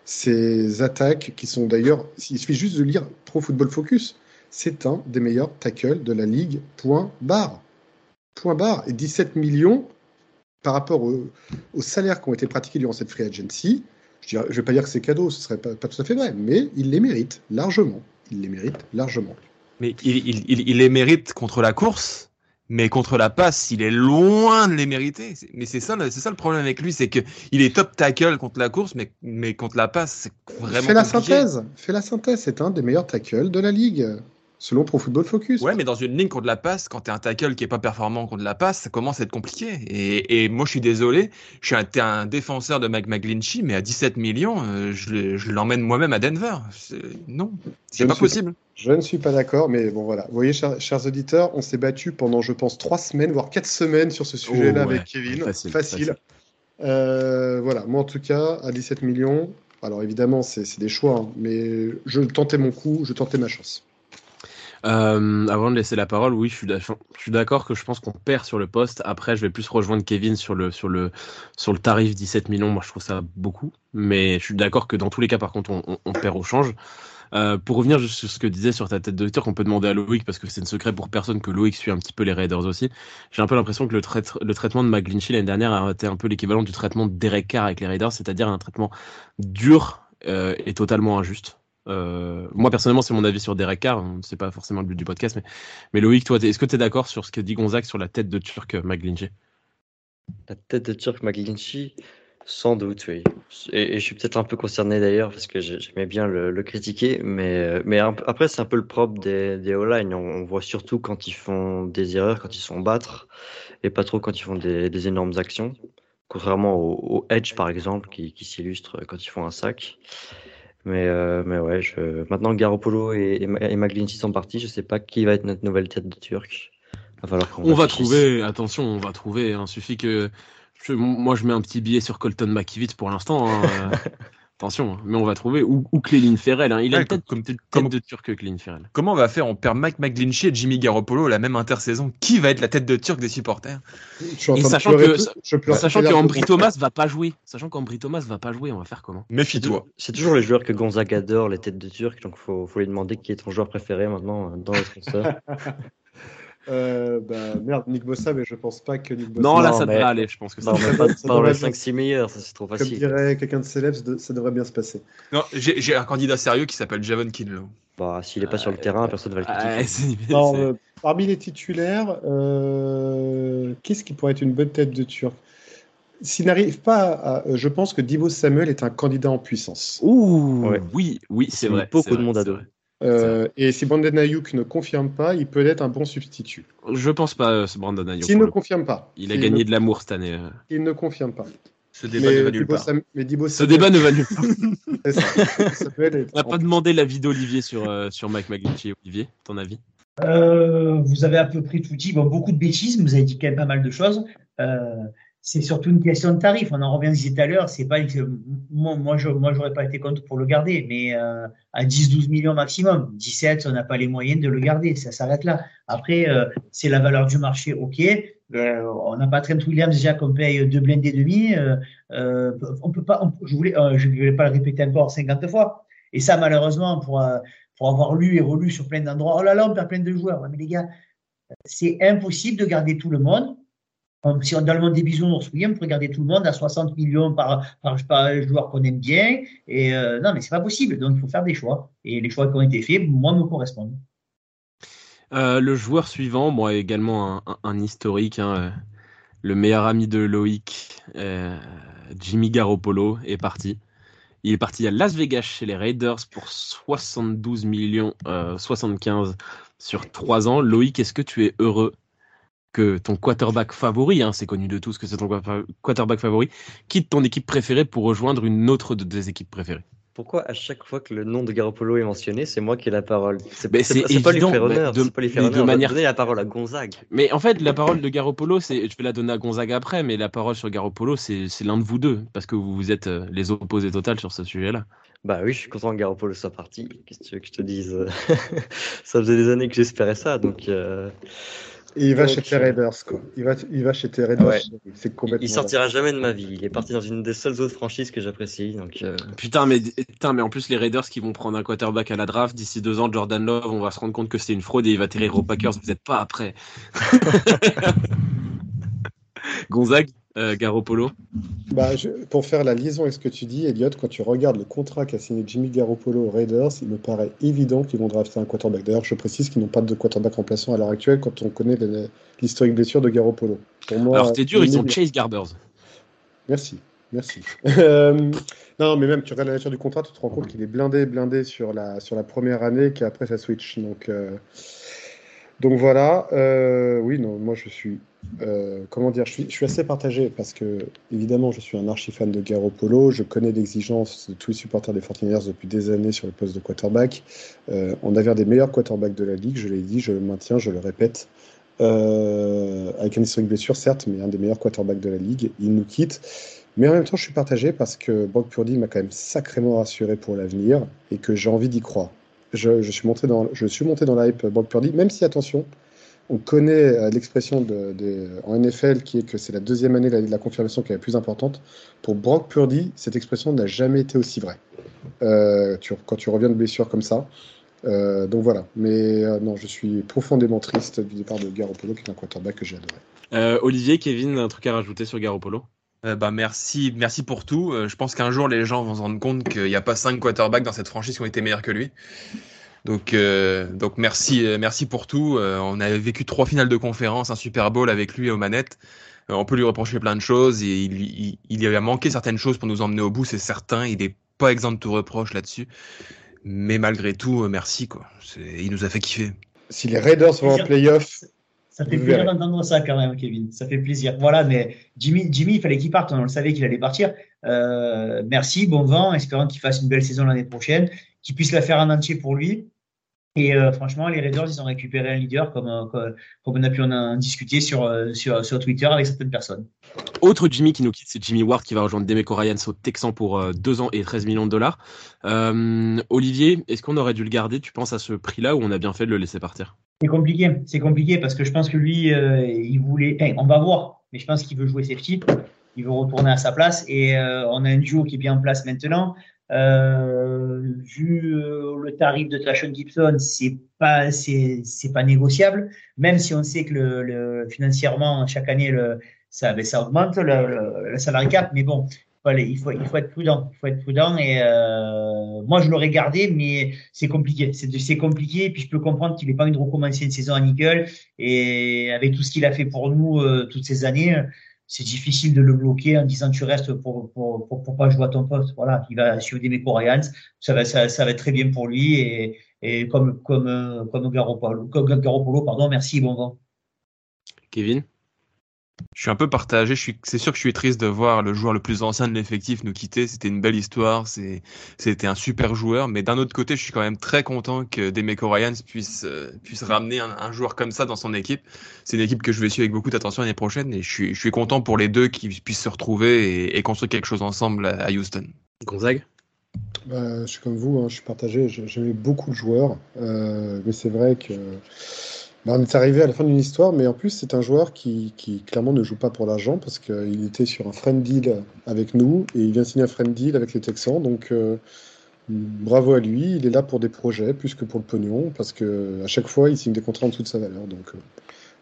ces attaques qui sont d'ailleurs, il suffit juste de lire Pro Football Focus, c'est un des meilleurs tackles de la ligue, point barre. Point barre. Et 17 millions, par rapport aux salaires qui ont été pratiqués durant cette free agency, je ne vais pas dire que c'est cadeau, ce serait pas, pas, tout à fait vrai, mais il les mérite largement. Il les mérite largement. Mais il, il, il, les mérite contre la course, mais contre la passe, il est loin de les mériter. Mais c'est ça, c'est ça le problème avec lui, c'est que il est top tackle contre la course, mais, mais contre la passe, c'est vraiment. Fais la synthèse. Fais la synthèse. C'est un des meilleurs tackles de la ligue selon Pro Football Focus. Ouais, mais dans une ligne contre la passe, quand tu es un tackle qui est pas performant contre la passe, ça commence à être compliqué. Et, et moi, je suis désolé, je suis un, un défenseur de Mac McGlinchey, mais à 17 millions, euh, je, l'emmène moi-même à Denver. Non, c'est pas possible. je ne suis pas d'accord, mais bon voilà. Vous voyez, chers, auditeurs, on s'est battu pendant, je pense, trois semaines, voire quatre semaines sur ce sujet-là oh, avec Kevin. Facile. facile. Euh, voilà, moi en tout cas, à 17 millions, alors évidemment, c'est des choix, hein, mais je tentais mon coup, je tentais ma chance. Euh, avant de laisser la parole, oui, je suis d'accord que je pense qu'on perd sur le poste. Après, je vais plus rejoindre Kevin sur le, sur le, sur le tarif 17 millions. Moi, je trouve ça beaucoup. Mais je suis d'accord que dans tous les cas, par contre, on, perd au change. Euh, pour revenir juste sur ce que disait sur ta tête de qu'on peut demander à Loïc, parce que c'est un secret pour personne que Loïc suit un petit peu les Raiders aussi. J'ai un peu l'impression que le, traitement de McGlinchey l'année dernière a été un peu l'équivalent du traitement de Carr avec les Raiders, c'est-à-dire un traitement dur euh, et totalement injuste. Euh, moi personnellement, c'est mon avis sur Derek Carr. Hein, c'est pas forcément le but du podcast, mais, Loïc, est-ce que tu es d'accord sur ce que dit Gonzague sur la tête de Turc McGlinchey La tête de Turc McGlinchey, sans doute, oui. Et, je suis peut-être un peu concerné d'ailleurs parce que j'aimais bien le, critiquer, mais, mais après, c'est un peu le propre des, des O-line. On, voit surtout quand ils font des erreurs, quand ils se font battre, et pas trop quand ils font des, énormes actions. Contrairement au, Edge, par exemple, qui, qui s'illustre quand ils font un sac. Mais, euh, mais ouais, je... maintenant Garoppolo et, et, sont partis, je sais pas qui va être notre nouvelle tête de Turc. on va trouver, attention, on va trouver. Il hein. suffit que. moi, je mets un petit billet sur Colton McKivitz pour l'instant. Hein. Attention, hein, mais on va trouver. Ou, ou Cléline Ferrell. Hein. Il a Ouais, une tête, comme- tête comme- de turc que Cléline Ferrell. Comment on va faire On perd Mike McGlinchey et Jimmy Garoppolo la même intersaison? Qui va être la tête de turc des supporters? Je suis en Et train de sachant que- tout- Sachant très que bien Ambry pour- Thomas va pas jouer. Sachant qu'Ambry Thomas va pas jouer, on va faire comment? Méfie-toi. C'est toujours les joueurs que Gonzaga adore, les têtes de Turc, donc faut, faut lui demander qui est ton joueur préféré maintenant euh, dans le sponsor. Euh, bah, merde, Nick Bossa, mais je pense pas que Nick Bossa. Non, là, ça mais- devrait aller. Je pense que ça non, devrait mais pas, ça dans devrait les bien. 5-6 meilleurs, ça c'est trop Comme facile. dirait quelqu'un de célèbre, ça- devrait bien se passer. Non, j'ai un candidat sérieux qui s'appelle Javon Kinlow. Bah, S'il est pas sur le terrain, personne ne va le critiquer. Ah, c'est- Non, euh, parmi les titulaires, euh, qu'est-ce qui pourrait être une bonne tête de Turc? S'il n'arrive pas à. euh, Je pense que Divo Samuel est un candidat en puissance. Ouh, Ouais. oui, oui, c'est vrai. beaucoup de monde à vrai. Euh, et si Brandon Ayuk ne confirme pas, il peut être un bon substitut. Je pense pas, euh, ce Brandon Ayuk. S'il ne confirme pas. Il a gagné ne- de l'amour cette année. euh. Il ne confirme pas. Ce débat ne va nulle part. Sam- mais Ce Samuel- débat ne va nulle part. ça. On n'a pas demandé l'avis d'Olivier sur, euh, sur Mike McGlinchey. Olivier, ton avis? Euh, vous avez à peu près tout dit. Bon, beaucoup de bêtises, mais vous avez dit quand même pas mal de choses. Euh, c'est surtout une question de tarif. On en revient disait tout à l'heure. C'est pas moi, moi, je, moi, j'aurais pas été contre pour le garder, mais euh, à 10-12 millions maximum. 17, on n'a pas les moyens de le garder. Ça s'arrête là. Après, euh, c'est la valeur du marché. Ok. Euh, on n'a pas Trent Williams déjà qu'on paye deux blindés et demi. Euh, euh, on peut pas. je voulais, je voulais pas le répéter encore 50 fois. Et ça, malheureusement, pour pour avoir lu et relu sur plein d'endroits. Oh là là, on perd plein de joueurs. Mais les gars, c'est impossible de garder tout le monde. Si on monde des oui, on peut garder tout le monde à 60 millions par, par, joueur qu'on aime bien. Et euh, non, mais c'est pas possible. Donc, il faut faire des choix. Et les choix qui ont été faits, moi, me correspondent. Euh, Le joueur suivant, moi également un, historique, hein, le meilleur ami de Loïc, euh, Jimmy Garoppolo, est parti. Il est parti à Las Vegas chez les Raiders pour 72 millions euh, 75 sur 3 ans. Loïc, est-ce que tu es heureux que ton quarterback favori, hein, c'est connu de tous que c'est ton quarterback favori, quitte ton équipe préférée pour rejoindre une autre de tes équipes préférées Pourquoi à chaque fois que le nom de Garoppolo est mentionné, c'est moi qui ai la parole? C'est pas, lui faire honneur. de- pas lui faire mais de honneur. manière- Donner la parole à Gonzague. Mais en fait, la parole de Garoppolo, c'est, je vais la donner à Gonzaga après, mais la parole sur Garoppolo, c'est, l'un de vous deux, parce que vous, vous êtes euh, les opposés total sur ce sujet-là. Bah oui, je suis content que Garoppolo soit parti. Qu'est-ce que tu veux que je te dise? Ça faisait des années que j'espérais ça, donc euh, Et il va Donc, chez tes euh, Raiders, quoi. Il va, il va chez tes Raiders. Ouais. C'est il, complètement. il sortira jamais de ma vie. Il est parti dans une des seules autres franchises que j'apprécie, donc euh, Putain, mais, putain, mais en plus, les Raiders qui vont prendre un quarterback à la draft, d'ici deux ans, Jordan Love, on va se rendre compte que c'est une fraude et il va atterrir aux Packers, vous n'êtes pas après. Gonzague, euh, Garoppolo. Bah, je- pour faire la liaison avec ce que tu dis, Elliot, quand tu regardes le contrat qu'a signé Jimmy Garoppolo aux Raiders, il me paraît évident qu'ils vont drafter un quarterback. D'ailleurs, je précise qu'ils n'ont pas de quarterback remplaçant à l'heure actuelle quand on connaît l'historique blessure de Garoppolo. Pour moi, Alors, t'es dur, ils ont Chase Garbers. Merci, merci. Euh, non, mais même, tu regardes la nature du contrat, tu te rends compte qu'il est blindé, blindé sur la, sur la première année, qu'après ça switch. Donc, euh, donc voilà. Euh, oui, non, moi je suis, euh, comment dire, je suis, assez partagé parce que, évidemment, je suis un archi fan de Garoppolo. Je connais l'exigence de tous les supporters des 49ers depuis des années sur le poste de quarterback. Euh, on avait un des meilleurs quarterbacks de la ligue, je l'ai dit, je le maintiens, je le répète. Euh, avec un historique blessure, certes, mais un des meilleurs quarterbacks de la ligue. Il nous quitte. Mais en même temps, je suis partagé parce que Brock Purdy m'a quand même sacrément rassuré pour l'avenir et que j'ai envie d'y croire. Je, suis monté dans, je suis monté dans la hype Brock Purdy, même si, attention, on connaît euh, l'expression de, de- en NFL qui est que c'est la deuxième année de la, la confirmation qui est la plus importante. Pour Brock Purdy, cette expression n'a jamais été aussi vraie. Euh, tu- quand tu reviens de blessure comme ça. Euh, donc voilà. Mais euh, non, je suis profondément triste du départ de Garoppolo, qui est un quarterback que j'ai adoré. Euh, Olivier, Kevin, un truc à rajouter sur Garoppolo? Euh, bah merci, merci pour tout. Euh, je pense qu'un jour les gens vont se rendre compte qu'il n'y a pas cinq quarterbacks dans cette franchise qui ont été meilleurs que lui. Donc, euh, donc merci, euh, merci pour tout. Euh, on a vécu trois finales de conférence, un Super Bowl avec lui aux manettes. Euh, on peut lui reprocher plein de choses et il, il, il a manqué certaines choses pour nous emmener au bout, c'est certain. Il n'est pas exempt de tout reproche là-dessus. Mais malgré tout, euh, merci quoi. C'est- Il nous a fait kiffer. Si les Raiders vont en playoff, Ça fait plaisir d'entendre ça quand même, Kevin. Ça fait plaisir. Voilà, mais Jimmy, Jimmy il fallait qu'il parte. On le savait qu'il allait partir. Euh, merci, bon vent. Espérons qu'il fasse une belle saison l'année prochaine, qu'il puisse la faire en entier pour lui. Et euh, franchement, les Raiders, ils ont récupéré un leader, comme, euh, comme, on a pu en, discuter sur, euh, sur, sur, Twitter avec certaines personnes. Autre Jimmy qui nous quitte, c'est Jimmy Ward qui va rejoindre Demeco Ryans au Texan pour 2 ans et 13 millions de dollars. Olivier, est-ce qu'on aurait dû le garder, tu penses, à ce prix-là ou on a bien fait de le laisser partir? C'est compliqué, c'est compliqué parce que je pense que lui, il voulait. on va voir, mais je pense qu'il veut jouer safety. Il veut retourner à sa place et on a un duo qui est bien en place maintenant. Euh, vu euh, le tarif de Trashon Gibson, c'est pas c'est pas négociable. Même si on sait que le, le financièrement chaque année le ça ben, ça augmente le, le, salary cap, mais bon, il faut il faut être prudent, il faut être prudent et euh, moi je l'aurais gardé, mais c'est compliqué, c'est c'est compliqué. Et puis je peux comprendre qu'il n'ait pas envie de recommencer une saison à nickel et avec tout ce qu'il a fait pour nous euh, toutes ces années c'est difficile de le bloquer en disant tu restes pour, pour, pour, pas jouer à ton poste. Voilà, il va suivre des Meco ça va, ça, ça, va être très bien pour lui et, et comme, comme, comme Garoppolo, comme Garoppolo, pardon, merci, bon vent. Kevin? Je suis un peu partagé. C'est sûr que je suis triste de voir le joueur le plus ancien de l'effectif nous quitter. C'était une belle histoire. C'était un super joueur. Mais d'un autre côté, je suis quand même très content que Demeco Ryans puisse, euh, puisse ramener un, joueur comme ça dans son équipe. C'est une équipe que je vais suivre avec beaucoup d'attention l'année prochaine. Et je suis, je suis content pour les deux qui puissent se retrouver et, construire quelque chose ensemble à, Houston. Gonzague? Bah, Je suis comme vous. Hein, je suis partagé. J'aimais beaucoup de joueurs. Euh, mais c'est vrai que on est arrivé à la fin d'une histoire, mais en plus, c'est un joueur qui, qui, clairement ne joue pas pour l'argent parce qu'il était sur un friend deal avec nous et il vient signer un friend deal avec les Texans. Donc, euh, bravo à lui. Il est là pour des projets plus que pour le pognon parce qu'à chaque fois, il signe des contrats en dessous de sa valeur. Donc,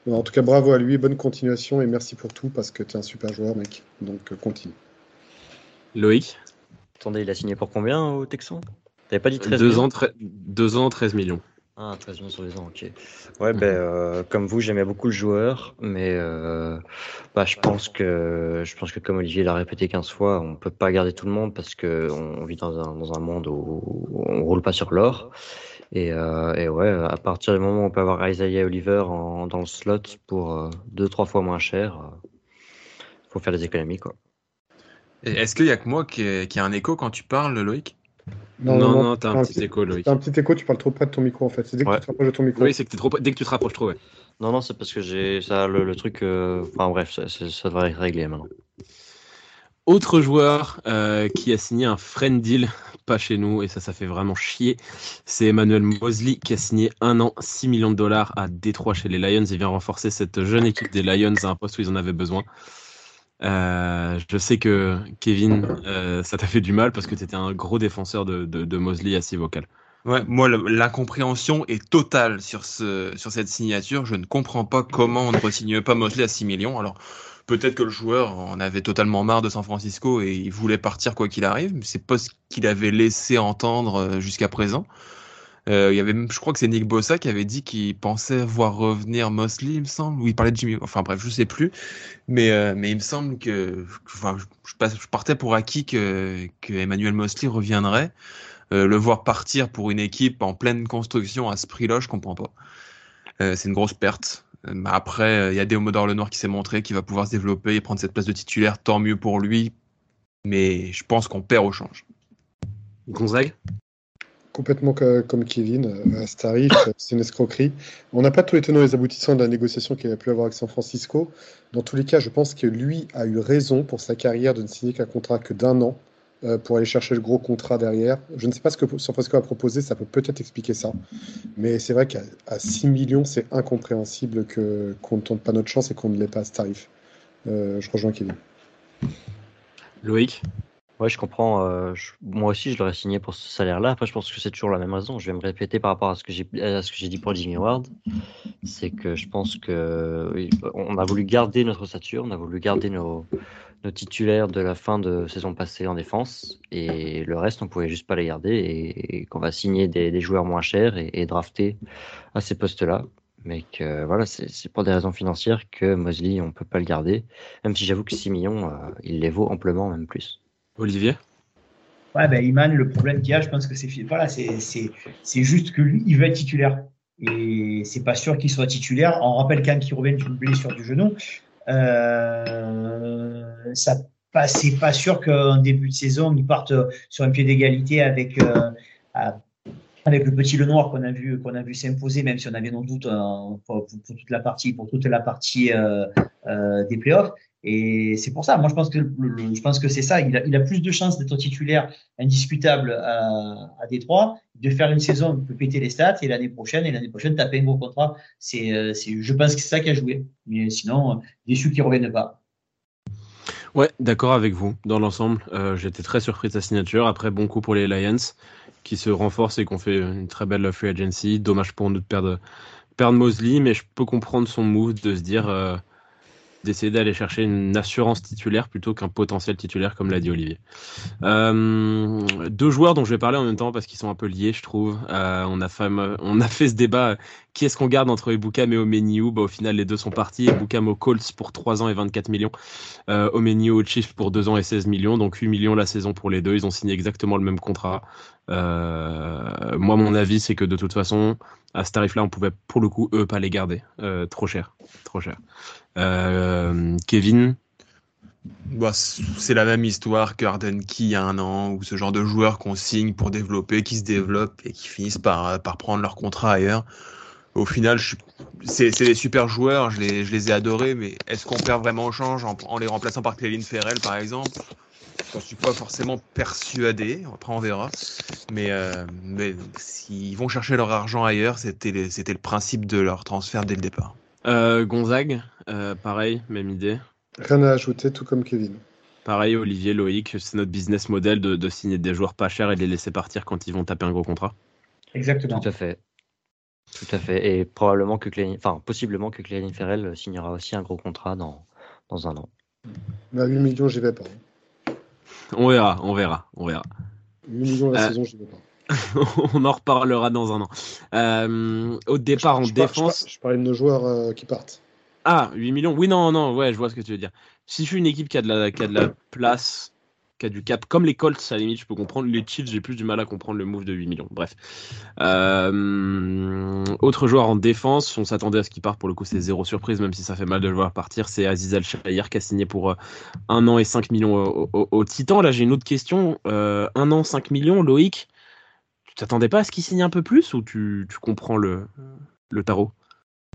euh, en tout cas, bravo à lui, bonne continuation et merci pour tout parce que tu es un super joueur, mec. Donc, euh, continue. Loïc? Attendez, il a signé pour combien au Texan? T'avais pas dit 13 deux ans, deux ans, 13 millions. Ah, 13 millions sur les ans, ok. Ouais, ben, euh, comme vous, j'aimais beaucoup le joueur, mais euh, bah, je pense que je pense que comme Olivier l'a répété 15 fois, on peut pas garder tout le monde parce que on vit dans un, dans un monde où on roule pas sur l'or. Et, euh, et, ouais, à partir du moment où on peut avoir Isaiah Oliver en, dans le slot pour deux, trois fois moins cher, faut faire des économies, quoi. Est-ce qu'il y a que moi qui, qui a un écho quand tu parles, Loïc? Non, non, non, t'as un, petit écho, Loïc. T'as un petit écho, tu parles trop près de ton micro en fait. C'est dès que tu te rapproches de ton micro. Oui, c'est que trop... dès que tu te rapproches trop, ouais. Non, non, c'est parce que j'ai ça, le, truc. Euh, enfin bref, ça, ça, devrait être réglé maintenant. Autre joueur euh, qui a signé un friend deal, pas chez nous, et ça, ça fait vraiment chier, c'est Emmanuel Mosley qui a signé un an, 6 millions de dollars à Détroit chez les Lions et vient renforcer cette jeune équipe des Lions à un poste où ils en avaient besoin. Euh, je sais que Kevin, euh, ça t'a fait du mal parce que tu étais un gros défenseur de, de, Mosley assez vocal. Ouais, moi, l'incompréhension est totale sur, ce, sur cette signature. Je ne comprends pas comment on ne re-signe pas Mosley à 6 millions. Alors, peut-être que le joueur en avait totalement marre de San Francisco et il voulait partir quoi qu'il arrive, mais c'est pas ce qu'il avait laissé entendre euh, jusqu'à présent. Euh, il y avait, je crois que c'est Nick Bossa qui avait dit qu'il pensait voir revenir Mosley, il me semble, ou il parlait de Jimmy. Enfin bref, je sais plus, mais euh, mais il me semble que, enfin, je, je, partais pour acquis que que Emmanuel Mosley reviendrait. Euh, le voir partir pour une équipe en pleine construction à ce prix-là, je comprends pas. Euh, c'est une grosse perte. Après, il y a Déomodor Lenoir qui s'est montré, qui va pouvoir se développer et prendre cette place de titulaire, tant mieux pour lui. Mais je pense qu'on perd au change. Gonzague? Complètement comme Kevin, à ce tarif, c'est une escroquerie. On n'a pas tous les tenants et les aboutissants de la négociation qu'il a pu avoir avec San Francisco. Dans tous les cas, je pense que lui a eu raison pour sa carrière de ne signer qu'un contrat que d'un an euh, pour aller chercher le gros contrat derrière. Je ne sais pas ce que San Francisco a proposé, ça peut peut-être expliquer ça. Mais c'est vrai qu'à 6 millions, c'est incompréhensible qu'on ne tente pas notre chance et qu'on ne l'ait pas à ce tarif. Euh, je rejoins Kevin. Loïc? Ouais, je comprends. Euh, moi aussi, je l'aurais signé pour ce salaire-là. Après, je pense que c'est toujours la même raison. Je vais me répéter par rapport à ce que j'ai ce que j'ai dit pour Jimmy Ward. C'est que je pense que on a voulu garder notre stature, on a voulu garder nos, titulaires de la fin de saison passée en défense, et le reste, on pouvait juste pas les garder, et, qu'on va signer des, des, joueurs moins chers et, et drafter à ces postes-là. Mais que voilà, c'est pour des raisons financières que Mosley, on peut pas le garder. Même si j'avoue que 6 millions, euh, il les vaut amplement, même plus. Olivier Ouais, ben Iman, le problème qu'il y a, je pense que c'est voilà, c'est juste que lui, il veut être titulaire. Et c'est pas sûr qu'il soit titulaire. On rappelle quand qui revient d'une blessure du genou. Euh, ça c'est pas sûr qu'en début de saison, il parte sur un pied d'égalité avec, euh, avec le petit Lenoir qu'on a vu qu'on a vu s'imposer, même si on avait nos doutes euh, pour, toute la partie pour toute la partie euh, euh, des playoffs. Et c'est pour ça, moi je pense que je pense que c'est ça. Il a, il plus de chances d'être titulaire indiscutable à, à Détroit, de faire une saison, peut péter les stats et l'année prochaine et l'année prochaine taper un gros contrat. C'est, c'est, je pense que c'est ça qui a joué. Mais sinon, déçu qu'il revienne pas. Ouais, d'accord avec vous. Dans l'ensemble, euh, j'étais très surpris de sa signature. Après, bon coup pour les Lions qui se renforcent et qu'on fait une très belle free agency. Dommage pour nous de perdre, perdre Mosley, mais je peux comprendre son move de se dire euh, d'essayer d'aller chercher une assurance titulaire plutôt qu'un potentiel titulaire, comme l'a dit Olivier. Euh, deux joueurs dont je vais parler en même temps parce qu'ils sont un peu liés, je trouve. Euh, on, a fait, ce débat qui est-ce qu'on garde entre Ebukam et Omeniu bah, Au final, les deux sont partis. Ebukam au Colts pour 3 ans et 24 millions. Euh, Omeniu au Chiefs pour 2 ans et 16 millions. Donc 8 millions la saison pour les deux. Ils ont signé exactement le même contrat. Euh, moi, mon avis, c'est que de toute façon, à ce tarif-là, on pouvait pour le coup, eux, pas les garder. Euh, trop cher. Trop cher. Euh, Kevin bah, C'est la même histoire qu'Arden Key il y a un an, ou ce genre de joueurs qu'on signe pour développer, qui se développent et qui finissent par, par prendre leur contrat ailleurs. Au final, c'est des super joueurs, je les, je les ai adorés, mais est-ce qu'on perd vraiment au change en, les remplaçant par Cléline Ferrell, par exemple? Je suis pas forcément persuadé. Après, on verra. Mais, euh, mais s'ils vont chercher leur argent ailleurs, c'était le principe de leur transfert dès le départ. Euh, Gonzague, euh, pareil, même idée. Rien à ajouter, tout comme Kevin. Pareil, Olivier, Loïc, c'est notre business model de, de, signer des joueurs pas chers et de les laisser partir quand ils vont taper un gros contrat. Exactement. Tout à fait. Tout à fait. Et probablement que Cléline, enfin, possiblement que Cléline Ferrell signera aussi un gros contrat dans, dans un an. À 8 millions, j'y vais pas. On verra, on verra, on verra. 8 millions la euh, saison, j'y vais pas. on en reparlera dans un an. Euh, au départ, en défense. je, parlais de nos joueurs euh, qui partent. Ah, 8 millions Oui, non, non, ouais, je vois ce que tu veux dire. Si je suis une équipe qui a de la, qui a de la place du cap, comme les Colts, à la limite, je peux comprendre. Les Chiefs, j'ai plus du mal à comprendre le move de 8 millions. Bref. Euh, autre joueur en défense, on s'attendait à ce qu'il parte. Pour le coup, c'est zéro surprise, même si ça fait mal de le voir partir. C'est Aziz Al-Shahir qui a signé pour euh, un an et 5 millions au, au, Titan. Là, j'ai une autre question. Euh, un an, 5 millions, Loïc, tu t'attendais pas à ce qu'il signe un peu plus ou tu, tu comprends le, le tarot?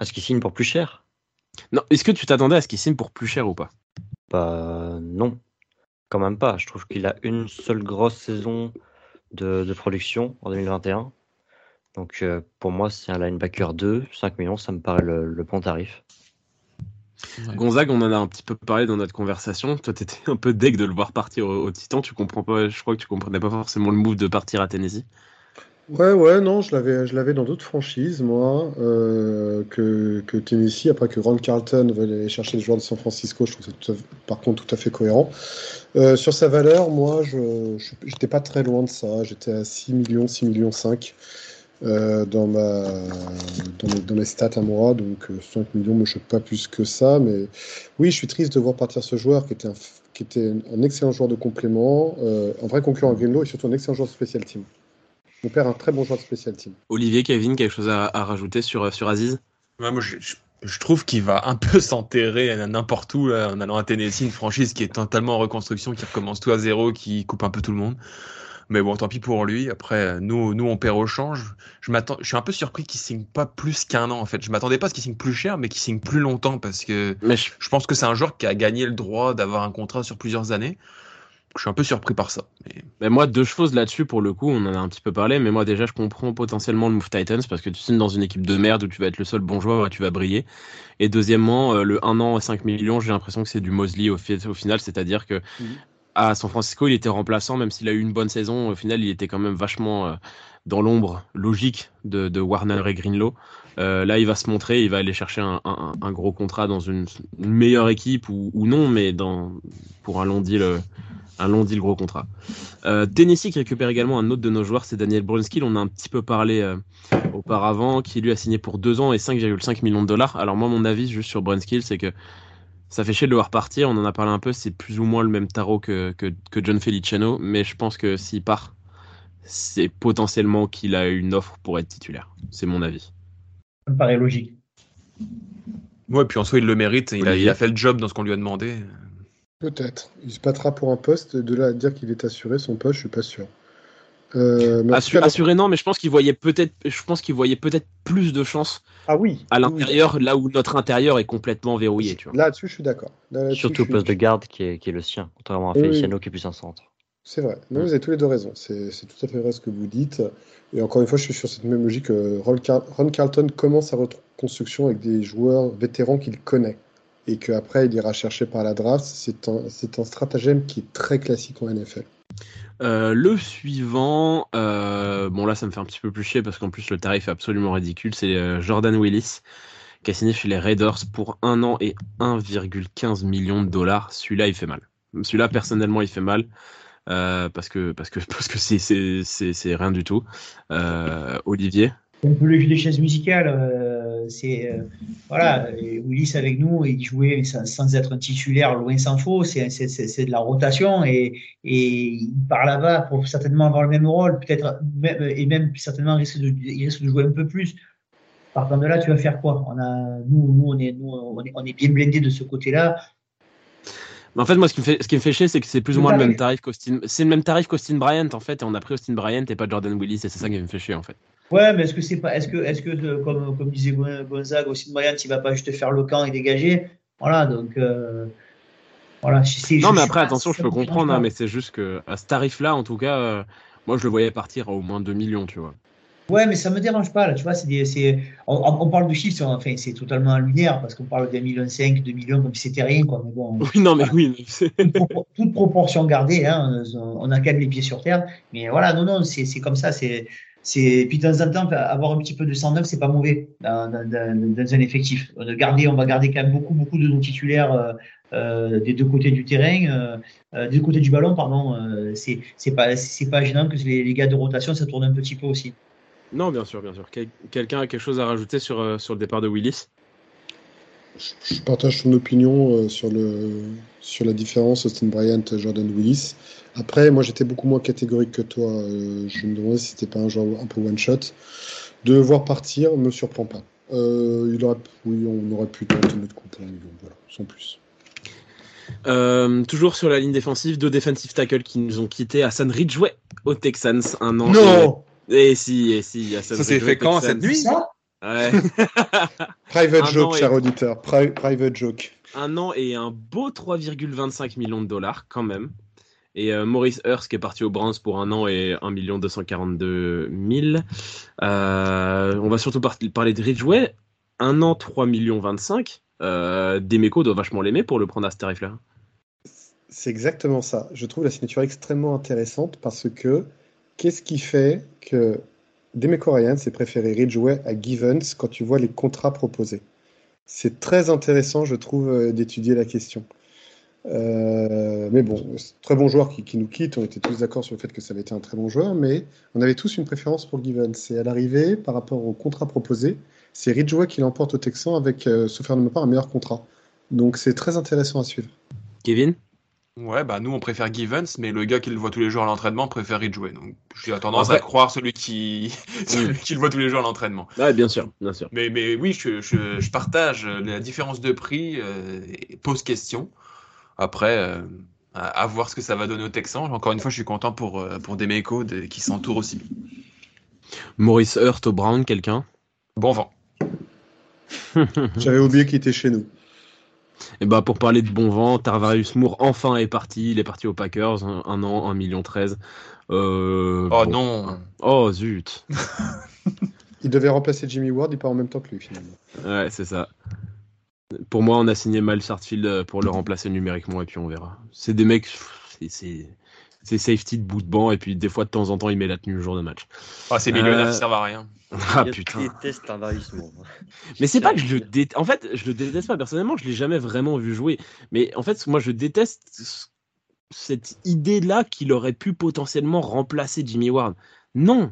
À ce qu'il signe pour plus cher Non, est-ce que tu t'attendais à ce qu'il signe pour plus cher ou pas? Bah, non. Quand même pas. Je trouve qu'il a une seule grosse saison de, production en 2021. Donc euh, pour moi, c'est un linebacker 2, 5 millions, ça me paraît le, bon tarif. Gonzague, on en a un petit peu parlé dans notre conversation. Toi, tu étais un peu deg de le voir partir au, au, Titan. Tu comprends pas, je crois que tu comprenais pas forcément le move de partir à Tennessee. Ouais, ouais, non, je l'avais, je l'avais dans d'autres franchises, moi, euh, que, Tennessee. Après que Ron Carlton veut aller chercher les joueurs de San Francisco, je trouve ça par contre tout à fait cohérent. Euh, sur sa valeur, moi, je n'étais pas très loin de ça. J'étais à 6 millions, 6 millions 5 euh, dans, ma, dans, mes, stats à moi. Donc 5 millions me choque pas plus que ça. Mais oui, je suis triste de voir partir ce joueur qui était un, qui était un excellent joueur de complément, un vrai concurrent à Greenlow et surtout un excellent joueur de special team. Mon père, un très bon joueur de spécial team. Olivier, Kevin, quelque chose à, rajouter sur, sur Aziz? Moi, je, trouve qu'il va un peu s'enterrer n'importe où en allant à Tennessee, une franchise qui est totalement en reconstruction, qui recommence tout à zéro, qui coupe un peu tout le monde. Mais bon, tant pis pour lui. Après, nous, nous on perd au change. Je, je suis un peu surpris qu'il signe pas plus qu'un an, en fait. Je m'attendais pas à ce qu'il signe plus cher, mais qu'il signe plus longtemps parce que je... je pense que c'est un joueur qui a gagné le droit d'avoir un contrat sur plusieurs années je suis un peu surpris par ça. Mais... moi, deux choses là-dessus, pour le coup, on en a un petit peu parlé, mais moi déjà, je comprends potentiellement le move Titans parce que tu signes dans une équipe de merde où tu vas être le seul bon joueur et tu vas briller. Et deuxièmement, euh, le 1 an et 5 millions, j'ai l'impression que c'est du Mosley au, au final, c'est-à-dire que mhm. à San Francisco, il était remplaçant, même s'il a eu une bonne saison, au final, il était quand même vachement euh, dans l'ombre logique de, Warner et Greenlow. Euh, là, il va se montrer, il va aller chercher un, gros contrat dans une, meilleure équipe ou, non, mais pour un long deal un long deal gros contrat. Euh, Tennessee qui récupère également un autre de nos joueurs, c'est Daniel Brunskill. On a un petit peu parlé euh, auparavant, qui lui a signé pour 2 ans et 5,5 millions de dollars. Alors moi, mon avis juste sur Brunskill, c'est que ça fait chier de le voir partir. On en a parlé un peu, c'est plus ou moins le même tarot que, que, John Feliciano, mais je pense que s'il part, c'est potentiellement qu'il a une offre pour être titulaire. C'est mon avis. Ça me paraît logique. Ouais, puis en soi, il le mérite. Il a, il a fait le job dans ce qu'on lui a demandé. Peut-être. Il se battra pour un poste. De là à dire qu'il est assuré, son poste, je suis pas sûr. Euh, Assuré, cas, assuré, non, mais je pense qu'il voyait peut-être, je pense qu'il voyait peut-être plus de chances Ah oui. à l'intérieur, là où notre intérieur est complètement verrouillé, tu vois. Là-dessus, je suis d'accord. Là- Surtout suis- le poste de garde qui est, qui est le sien, contrairement à Oui, oui. Feliciano qui est plus un centre. C'est vrai. Non, vous avez tous les deux raison. C'est tout à fait vrai ce que vous dites. Et encore une fois, je suis sur cette même logique. euh, Ron, Car- Ron Carlton commence sa reconstruction avec des joueurs vétérans qu'il connaît. Et qu'après, il ira chercher par la draft. C'est un, stratagème qui est très classique en NFL. Euh, le suivant, euh, bon là ça me fait un petit peu plus chier parce qu'en plus le tarif est absolument ridicule, c'est Jordan Willis qui a signé chez les Raiders pour un an et 1,15 million de dollars. Celui-là il fait mal. Celui-là personnellement il fait mal euh, parce que parce que parce que c'est c'est rien du tout. Euh, Olivier? un peu le jeu des chaises musicales. euh, c'est euh, voilà, Willis avec nous, il jouait sans, être un titulaire, loin s'en faut. C'est de la rotation et, et il part là-bas pour certainement avoir le même rôle, peut-être et même certainement de, il risque de jouer un peu plus. Partant de là, tu vas faire quoi? On a nous, nous on est nous on est, on est bien blindé de ce côté-là. Mais en fait moi ce qui me fait ce qui me fait chier c'est que c'est plus ou moins le même tarif. qu'Austin. C'est le même tarif qu'Austin Bryant en fait et on a pris Austin Bryant et pas Jordan Willis et c'est ça qui me fait chier en fait. Ouais, mais est-ce que c'est pas, est-ce que, est-ce que comme, comme disait Gon- Gonzague, aussi Bryant, il va pas juste faire le camp et dégager? Voilà, donc euh, voilà. c'est- Non, mais après, attention, je peux comprendre, pas. hein, mais c'est juste que à ce tarif-là, en tout cas, euh, moi, je le voyais partir à au moins 2 millions, tu vois. Ouais, mais ça me dérange pas, là, tu vois, c'est des, c'est, on, parle de chiffres, enfin, c'est totalement lunaire, parce qu'on parle d'un million cinq, deux millions, comme si c'était rien, quoi, mais bon, Oui, non, mais oui. toute, propor- toute proportion gardée, hein, on a quand même les pieds sur terre, mais voilà, non, non, c'est, c'est comme ça, c'est, c'est, puis de temps en temps, avoir un petit peu de 109, c'est pas mauvais dans, dans, dans- un effectif. De garder, on va garder quand même beaucoup, beaucoup de nos titulaires euh, euh, des deux côtés du terrain, euh, euh, des deux côtés du ballon, pardon. euh, c'est, c'est pas, c'est pas gênant que les, les gars de rotation, ça tourne un petit peu aussi. Non, bien sûr, bien sûr. Quel- Quelqu'un a quelque chose à rajouter sur, euh, sur le départ de Willis? Je, je partage ton opinion euh, sur, le, sur la différence Austin Bryant, Jordan Willis. Après, moi, j'étais beaucoup moins catégorique que toi. Euh, je me demandais si c'était pas un joueur un peu one shot. De le voir partir me surprend pas. Euh, il aurait, oui, on aurait pu tenter notre coup pour un million, voilà, sans plus. Euh, Toujours sur la ligne défensive, deux defensive tackles qui nous ont quittés. Hassan Ridgeway aux Texans, un an. Non Et, et si, et si, Hassan Ça s'est fait quand, cette nuit Ça Ouais. Private Un joke, et- cher auditeur. Pri- private joke. un an et un beau 3,25 millions de dollars quand même. Et euh, Maurice Hurst qui est parti au Browns pour un an et 1 242 000. Euh, on va surtout par- parler de Ridgeway. Un an, 3 millions 25. Euh, Demeco doit vachement l'aimer pour le prendre à ce tarif-là. C'est exactement ça. Je trouve la signature extrêmement intéressante parce que qu'est-ce qui fait que Demeco Ryan s'est préféré Ridgeway à Givens quand tu vois les contrats proposés? C'est très intéressant, je trouve, euh, d'étudier la question. Euh, mais bon, très bon joueur qui, qui nous quitte. On était tous d'accord sur le fait que ça avait été un très bon joueur, mais on avait tous une préférence pour Givens. Et à l'arrivée, par rapport au contrat proposé, c'est Ridgeway qui l'emporte au Texan avec, euh, sauf erreur de ma part, un meilleur contrat. Donc c'est très intéressant à suivre. Kevin? Ouais, bah nous on préfère Givens, mais le gars qui le voit tous les jours à l'entraînement préfère Ridgeway. Donc j'ai tendance à croire celui qui... celui qui le voit tous les jours à l'entraînement. Ouais, bien sûr, bien sûr. Mais, mais oui, je, je, je partage euh, la différence de prix euh, et pose question. Après, euh, à, à voir ce que ça va donner aux Texans. Encore une fois, je suis content pour, euh, pour Demeco de- qui s'entoure aussi. Maurice Hurt au Brown, quelqu'un? Bon vent. J'avais oublié qu'il était chez nous. Et bah pour parler de bon vent, Tarvarius Moore enfin est parti. Il est parti aux Packers, un, un an, 1 million 13. Euh, Oh bon. non Oh zut. Il devait remplacer Jimmy Ward, il part en même temps que lui finalement. Ouais, c'est ça. Pour moi, on a signé Mal Sartfield euh, pour le remplacer numériquement et puis on verra. C'est des mecs, c'est- c'est c'est safety de bout de banc et puis des fois de temps en temps il met la tenue le jour de match. Ah, Ces millionnaires Euh, qui servent à rien. Ah Je putain. déteste un varissement. Mais c'est pas que je le déteste. En fait, je le déteste pas personnellement. Je l'ai jamais vraiment vu jouer. Mais en fait, moi, je déteste ce- cette idée-là qu'il aurait pu potentiellement remplacer Jimmy Ward. Non,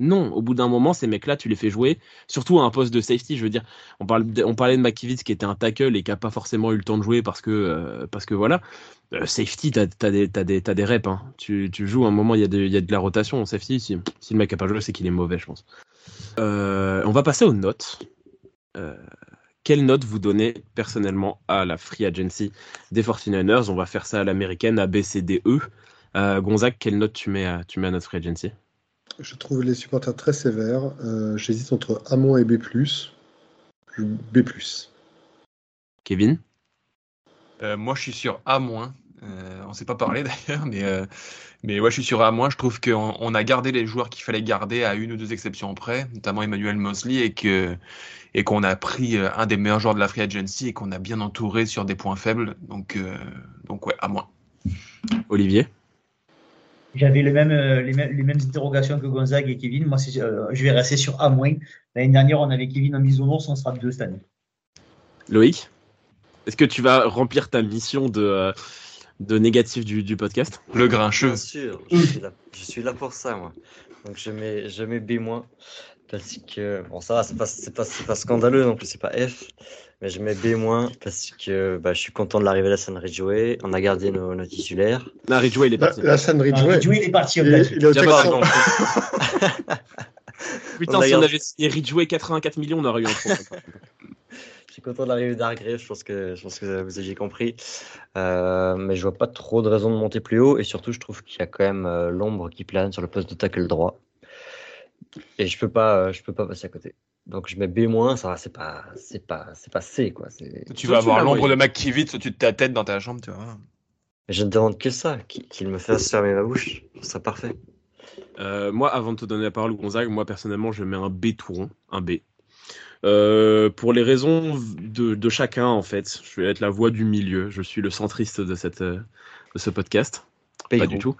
non. Au bout d'un moment, ces mecs-là, tu les fais jouer, surtout à un poste de safety. Je veux dire, on, parle on parlait de McKivitz qui était un tackle et qui a pas forcément eu le temps de jouer parce que, euh, parce que voilà. Euh, safety, t'as as des, des, t'as des reps. Hein. Tu, tu joues à un moment, il y, a de- y a de la rotation en safety. Si, si le mec a pas joué, c'est qu'il est mauvais, je pense. Euh, on va passer aux notes. Quelle note vous donnez personnellement à la free agency des 49ers On va faire ça à l'américaine, A, B, C, D, E. Gonzague, quelle note tu mets à, tu mets à notre free agency? Je trouve les supporters très sévères. Euh, J'hésite entre A- et B+. B+. Kevin? Euh, moi, je suis sur A-. Euh, on s'est pas parlé d'ailleurs, mais, euh, mais ouais, je suis sur A-. Je trouve qu'on on a gardé les joueurs qu'il fallait garder à une ou deux exceptions près, notamment Emmanuel Mosley, et que et qu'on a pris un des meilleurs joueurs de la free agency et qu'on a bien entouré sur des points faibles. Donc, euh, donc ouais, A-. Olivier? J'avais les mêmes, euh, les, mêmes, les mêmes interrogations que Gonzague et Kevin. Moi, euh, je vais rester sur A-. L'année dernière, on avait Kevin en bisounours, on sera deux cette année. Loïc Est-ce que tu vas remplir ta mission de, euh, de négatif du, du podcast? Le grincheux. Bien sûr, je suis, là, je suis là pour ça, moi. Donc je mets, je mets B-, parce que, bon, ça va, c'est pas, c'est pas, c'est pas scandaleux non plus, c'est pas F, mais je mets B- parce que bah, je suis content de l'arrivée d'Hassan Ridgeway. On a gardé nos, nos titulaires. Non, Ridgeway, il est La, parti. la San Ridgeway, Ridgeway, il est parti. il, il est au. Putain, On a si on avait signé Ridgeway 84 millions, on aurait eu un trop. Je suis content de l'arrivée d'Argrave, je pense que, je pense que vous aviez compris. Euh, mais je vois pas trop de raison de monter plus haut. Et surtout, je trouve qu'il y a quand même euh, l'ombre qui plane sur le poste de tackle droit. Et je peux pas, euh, je peux pas passer à côté. Donc je mets B-, ça va, c'est pas, c'est pas, c'est pas C, quoi. C'est- Tu vas tu avoir l'ombre de. McKivitz au-dessus de ta tête dans ta chambre, tu vois. Je ne demande que ça, qu'il qu'il me fasse fermer ma bouche. Ce serait parfait. Euh, moi, avant de te donner la parole, Gonzague, moi personnellement, je mets un B tout rond, un B. Euh, pour les raisons de, de chacun, en fait, je vais être la voix du milieu. Je suis le centriste de, cette, euh, de ce podcast. Pas du tout.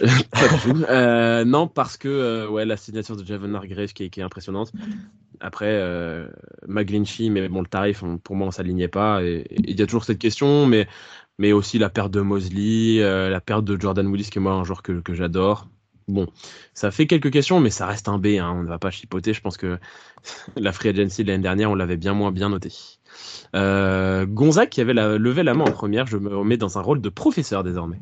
pas du tout. Euh, non, parce que euh, ouais, la signature de Javon Hargrave qui est, qui est impressionnante. Après, euh, McGlinchey, mais bon, le tarif, on- pour moi, on s'alignait pas. Et il y a toujours cette question, mais, mais aussi la perte de Mosley, euh, la perte de Jordan Willis, qui est moi un joueur que, que j'adore. Bon, ça fait quelques questions, mais ça reste un B. Hein, on ne va pas chipoter. Je pense que la free agency de l'année dernière, on l'avait bien moins bien noté. Euh, Gonzague, qui avait la, levé la main en première, je me remets dans un rôle de professeur désormais.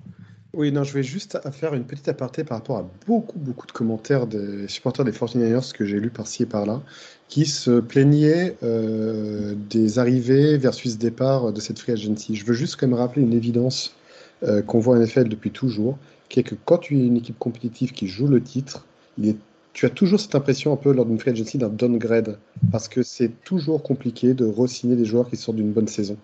Oui, non, je vais juste faire une petite aparté par rapport à beaucoup, beaucoup de commentaires des supporters des 49ers que j'ai lus par-ci et par-là, qui se plaignaient euh, des arrivées versus départs de cette free agency. Je veux juste quand même rappeler une évidence euh, qu'on voit en NFL depuis toujours, qui est que quand tu es une équipe compétitive qui joue le titre, tu as toujours cette impression un peu lors d'une free agency d'un downgrade, parce que c'est toujours compliqué de re-signer des joueurs qui sortent d'une bonne saison.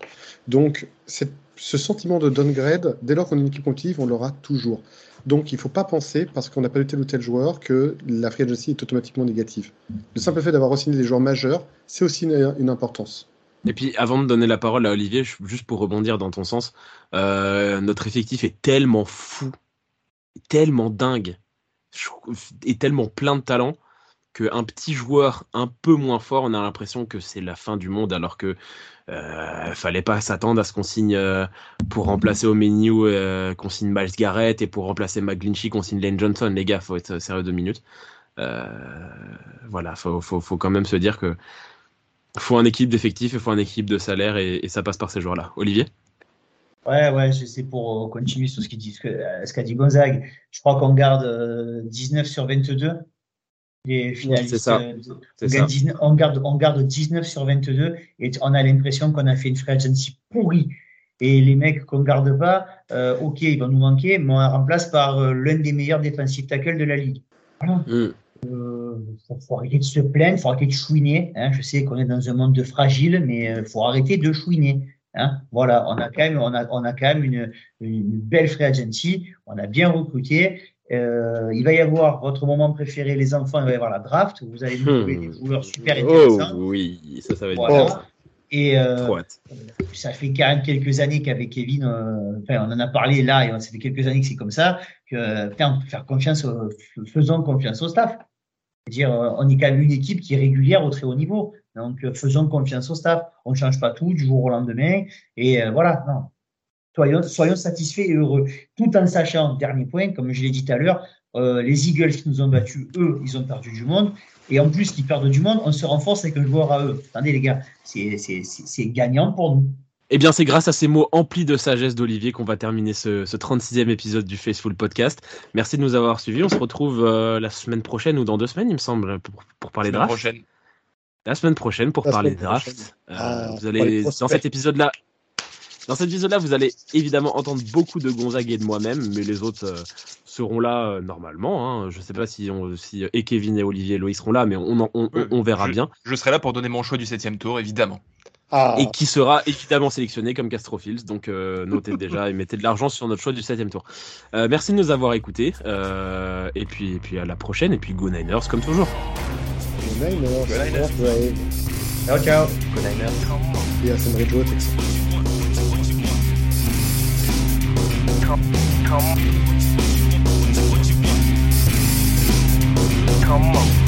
Donc, c'est ce sentiment de downgrade, dès lors qu'on est une équipe compétitive, on l'aura toujours. Donc il ne faut pas penser, parce qu'on n'a pas eu tel ou tel joueur, que la free est automatiquement négative. Le simple fait d'avoir re-signé des joueurs majeurs, c'est aussi une, une importance. Et puis, avant de donner la parole à Olivier, juste pour rebondir dans ton sens, euh, notre effectif est tellement fou, tellement dingue, et tellement plein de talent qu'un petit joueur un peu moins fort, on a l'impression que c'est la fin du monde, alors que euh, fallait pas s'attendre à ce qu'on signe euh, pour remplacer au menu euh, qu'on signe Miles Garrett et pour remplacer McGlinchey qu'on signe Lane Johnson. Les gars, faut être sérieux deux minutes. Euh, voilà, faut, faut, quand même se dire que faut un équipe d'effectifs, il faut un équipe de salaire et, ça passe par ces joueurs-là. Olivier? Ouais, ouais, c'est pour euh, continuer sur ce qu'il dit, qu'a dit Gonzague. Je crois qu'on garde euh, 19 sur 22. Les finalistes. ça. euh, on, ça. gagne 19 on garde, on garde 19 sur 22 et on a l'impression qu'on a fait une free agency pourrie. Et les mecs qu'on garde pas, euh, ok, ils vont nous manquer, mais on les remplace par euh, l'un des meilleurs défensifs tackles de la ligue. Voilà. Mm. Euh, faut, faut arrêter de se plaindre, faut arrêter de chouiner. Hein. Je sais qu'on est dans un monde de fragile, mais faut arrêter de chouiner. Hein. Voilà, on a quand même, on a, on a quand même une, une belle free agency. On a bien recruté. Euh, il va y avoir votre moment préféré, les enfants. Il va y avoir la draft. Vous allez trouver des joueurs super Oh intéressants. oui, ça, ça va être Voilà. ça. Et euh, ça fait quand même quelques années qu'avec Kevin, euh, enfin, on en a parlé là, et ça fait quelques années que c'est comme ça, que putain, faire confiance, au- faisons confiance au staff. C'est-à-dire, euh, on est quand même une équipe qui est régulière au très haut niveau. Donc, faisons confiance au staff. On ne change pas tout du jour au lendemain. Et voilà, non. Soyons, soyons satisfaits et heureux. Tout en sachant, dernier point, comme je l'ai dit tout à l'heure, euh, les Eagles qui nous ont battus, eux, ils ont perdu du monde. Et en plus qu'ils perdent du monde, on se renforce avec un joueur à eux. Attendez, les gars, c'est c'est- c'est- c'est gagnant pour nous. Eh bien, c'est grâce à ces mots emplis de sagesse d'Olivier qu'on va terminer ce, ce 36e épisode du Faceful Podcast. Merci de nous avoir suivis. On se retrouve euh, la semaine prochaine ou dans deux semaines, il me semble, pour, pour parler Semaine draft. prochaine. La semaine prochaine pour La parler draft. Euh, Ah, vous allez dans cet épisode-là. Dans cet épisode-là, vous allez évidemment entendre beaucoup de Gonzague et de moi-même, mais les autres euh, seront là euh, normalement. Hein. Je ne sais pas si, on, si et Kevin et Olivier et Loïs seront là, mais on, on, on, verra bien. Je serai là pour donner mon choix du septième tour, évidemment. Ah. Et qui sera évidemment sélectionné comme Castrophils. Donc euh, notez déjà et mettez de l'argent sur notre choix du septième tour. merci de nous avoir écoutés. et, puis, et puis à la prochaine. Et puis Go Niners comme toujours. Go Niners. Go Niners. Ciao, ciao. Go Niners. Rijo, come, come, come on.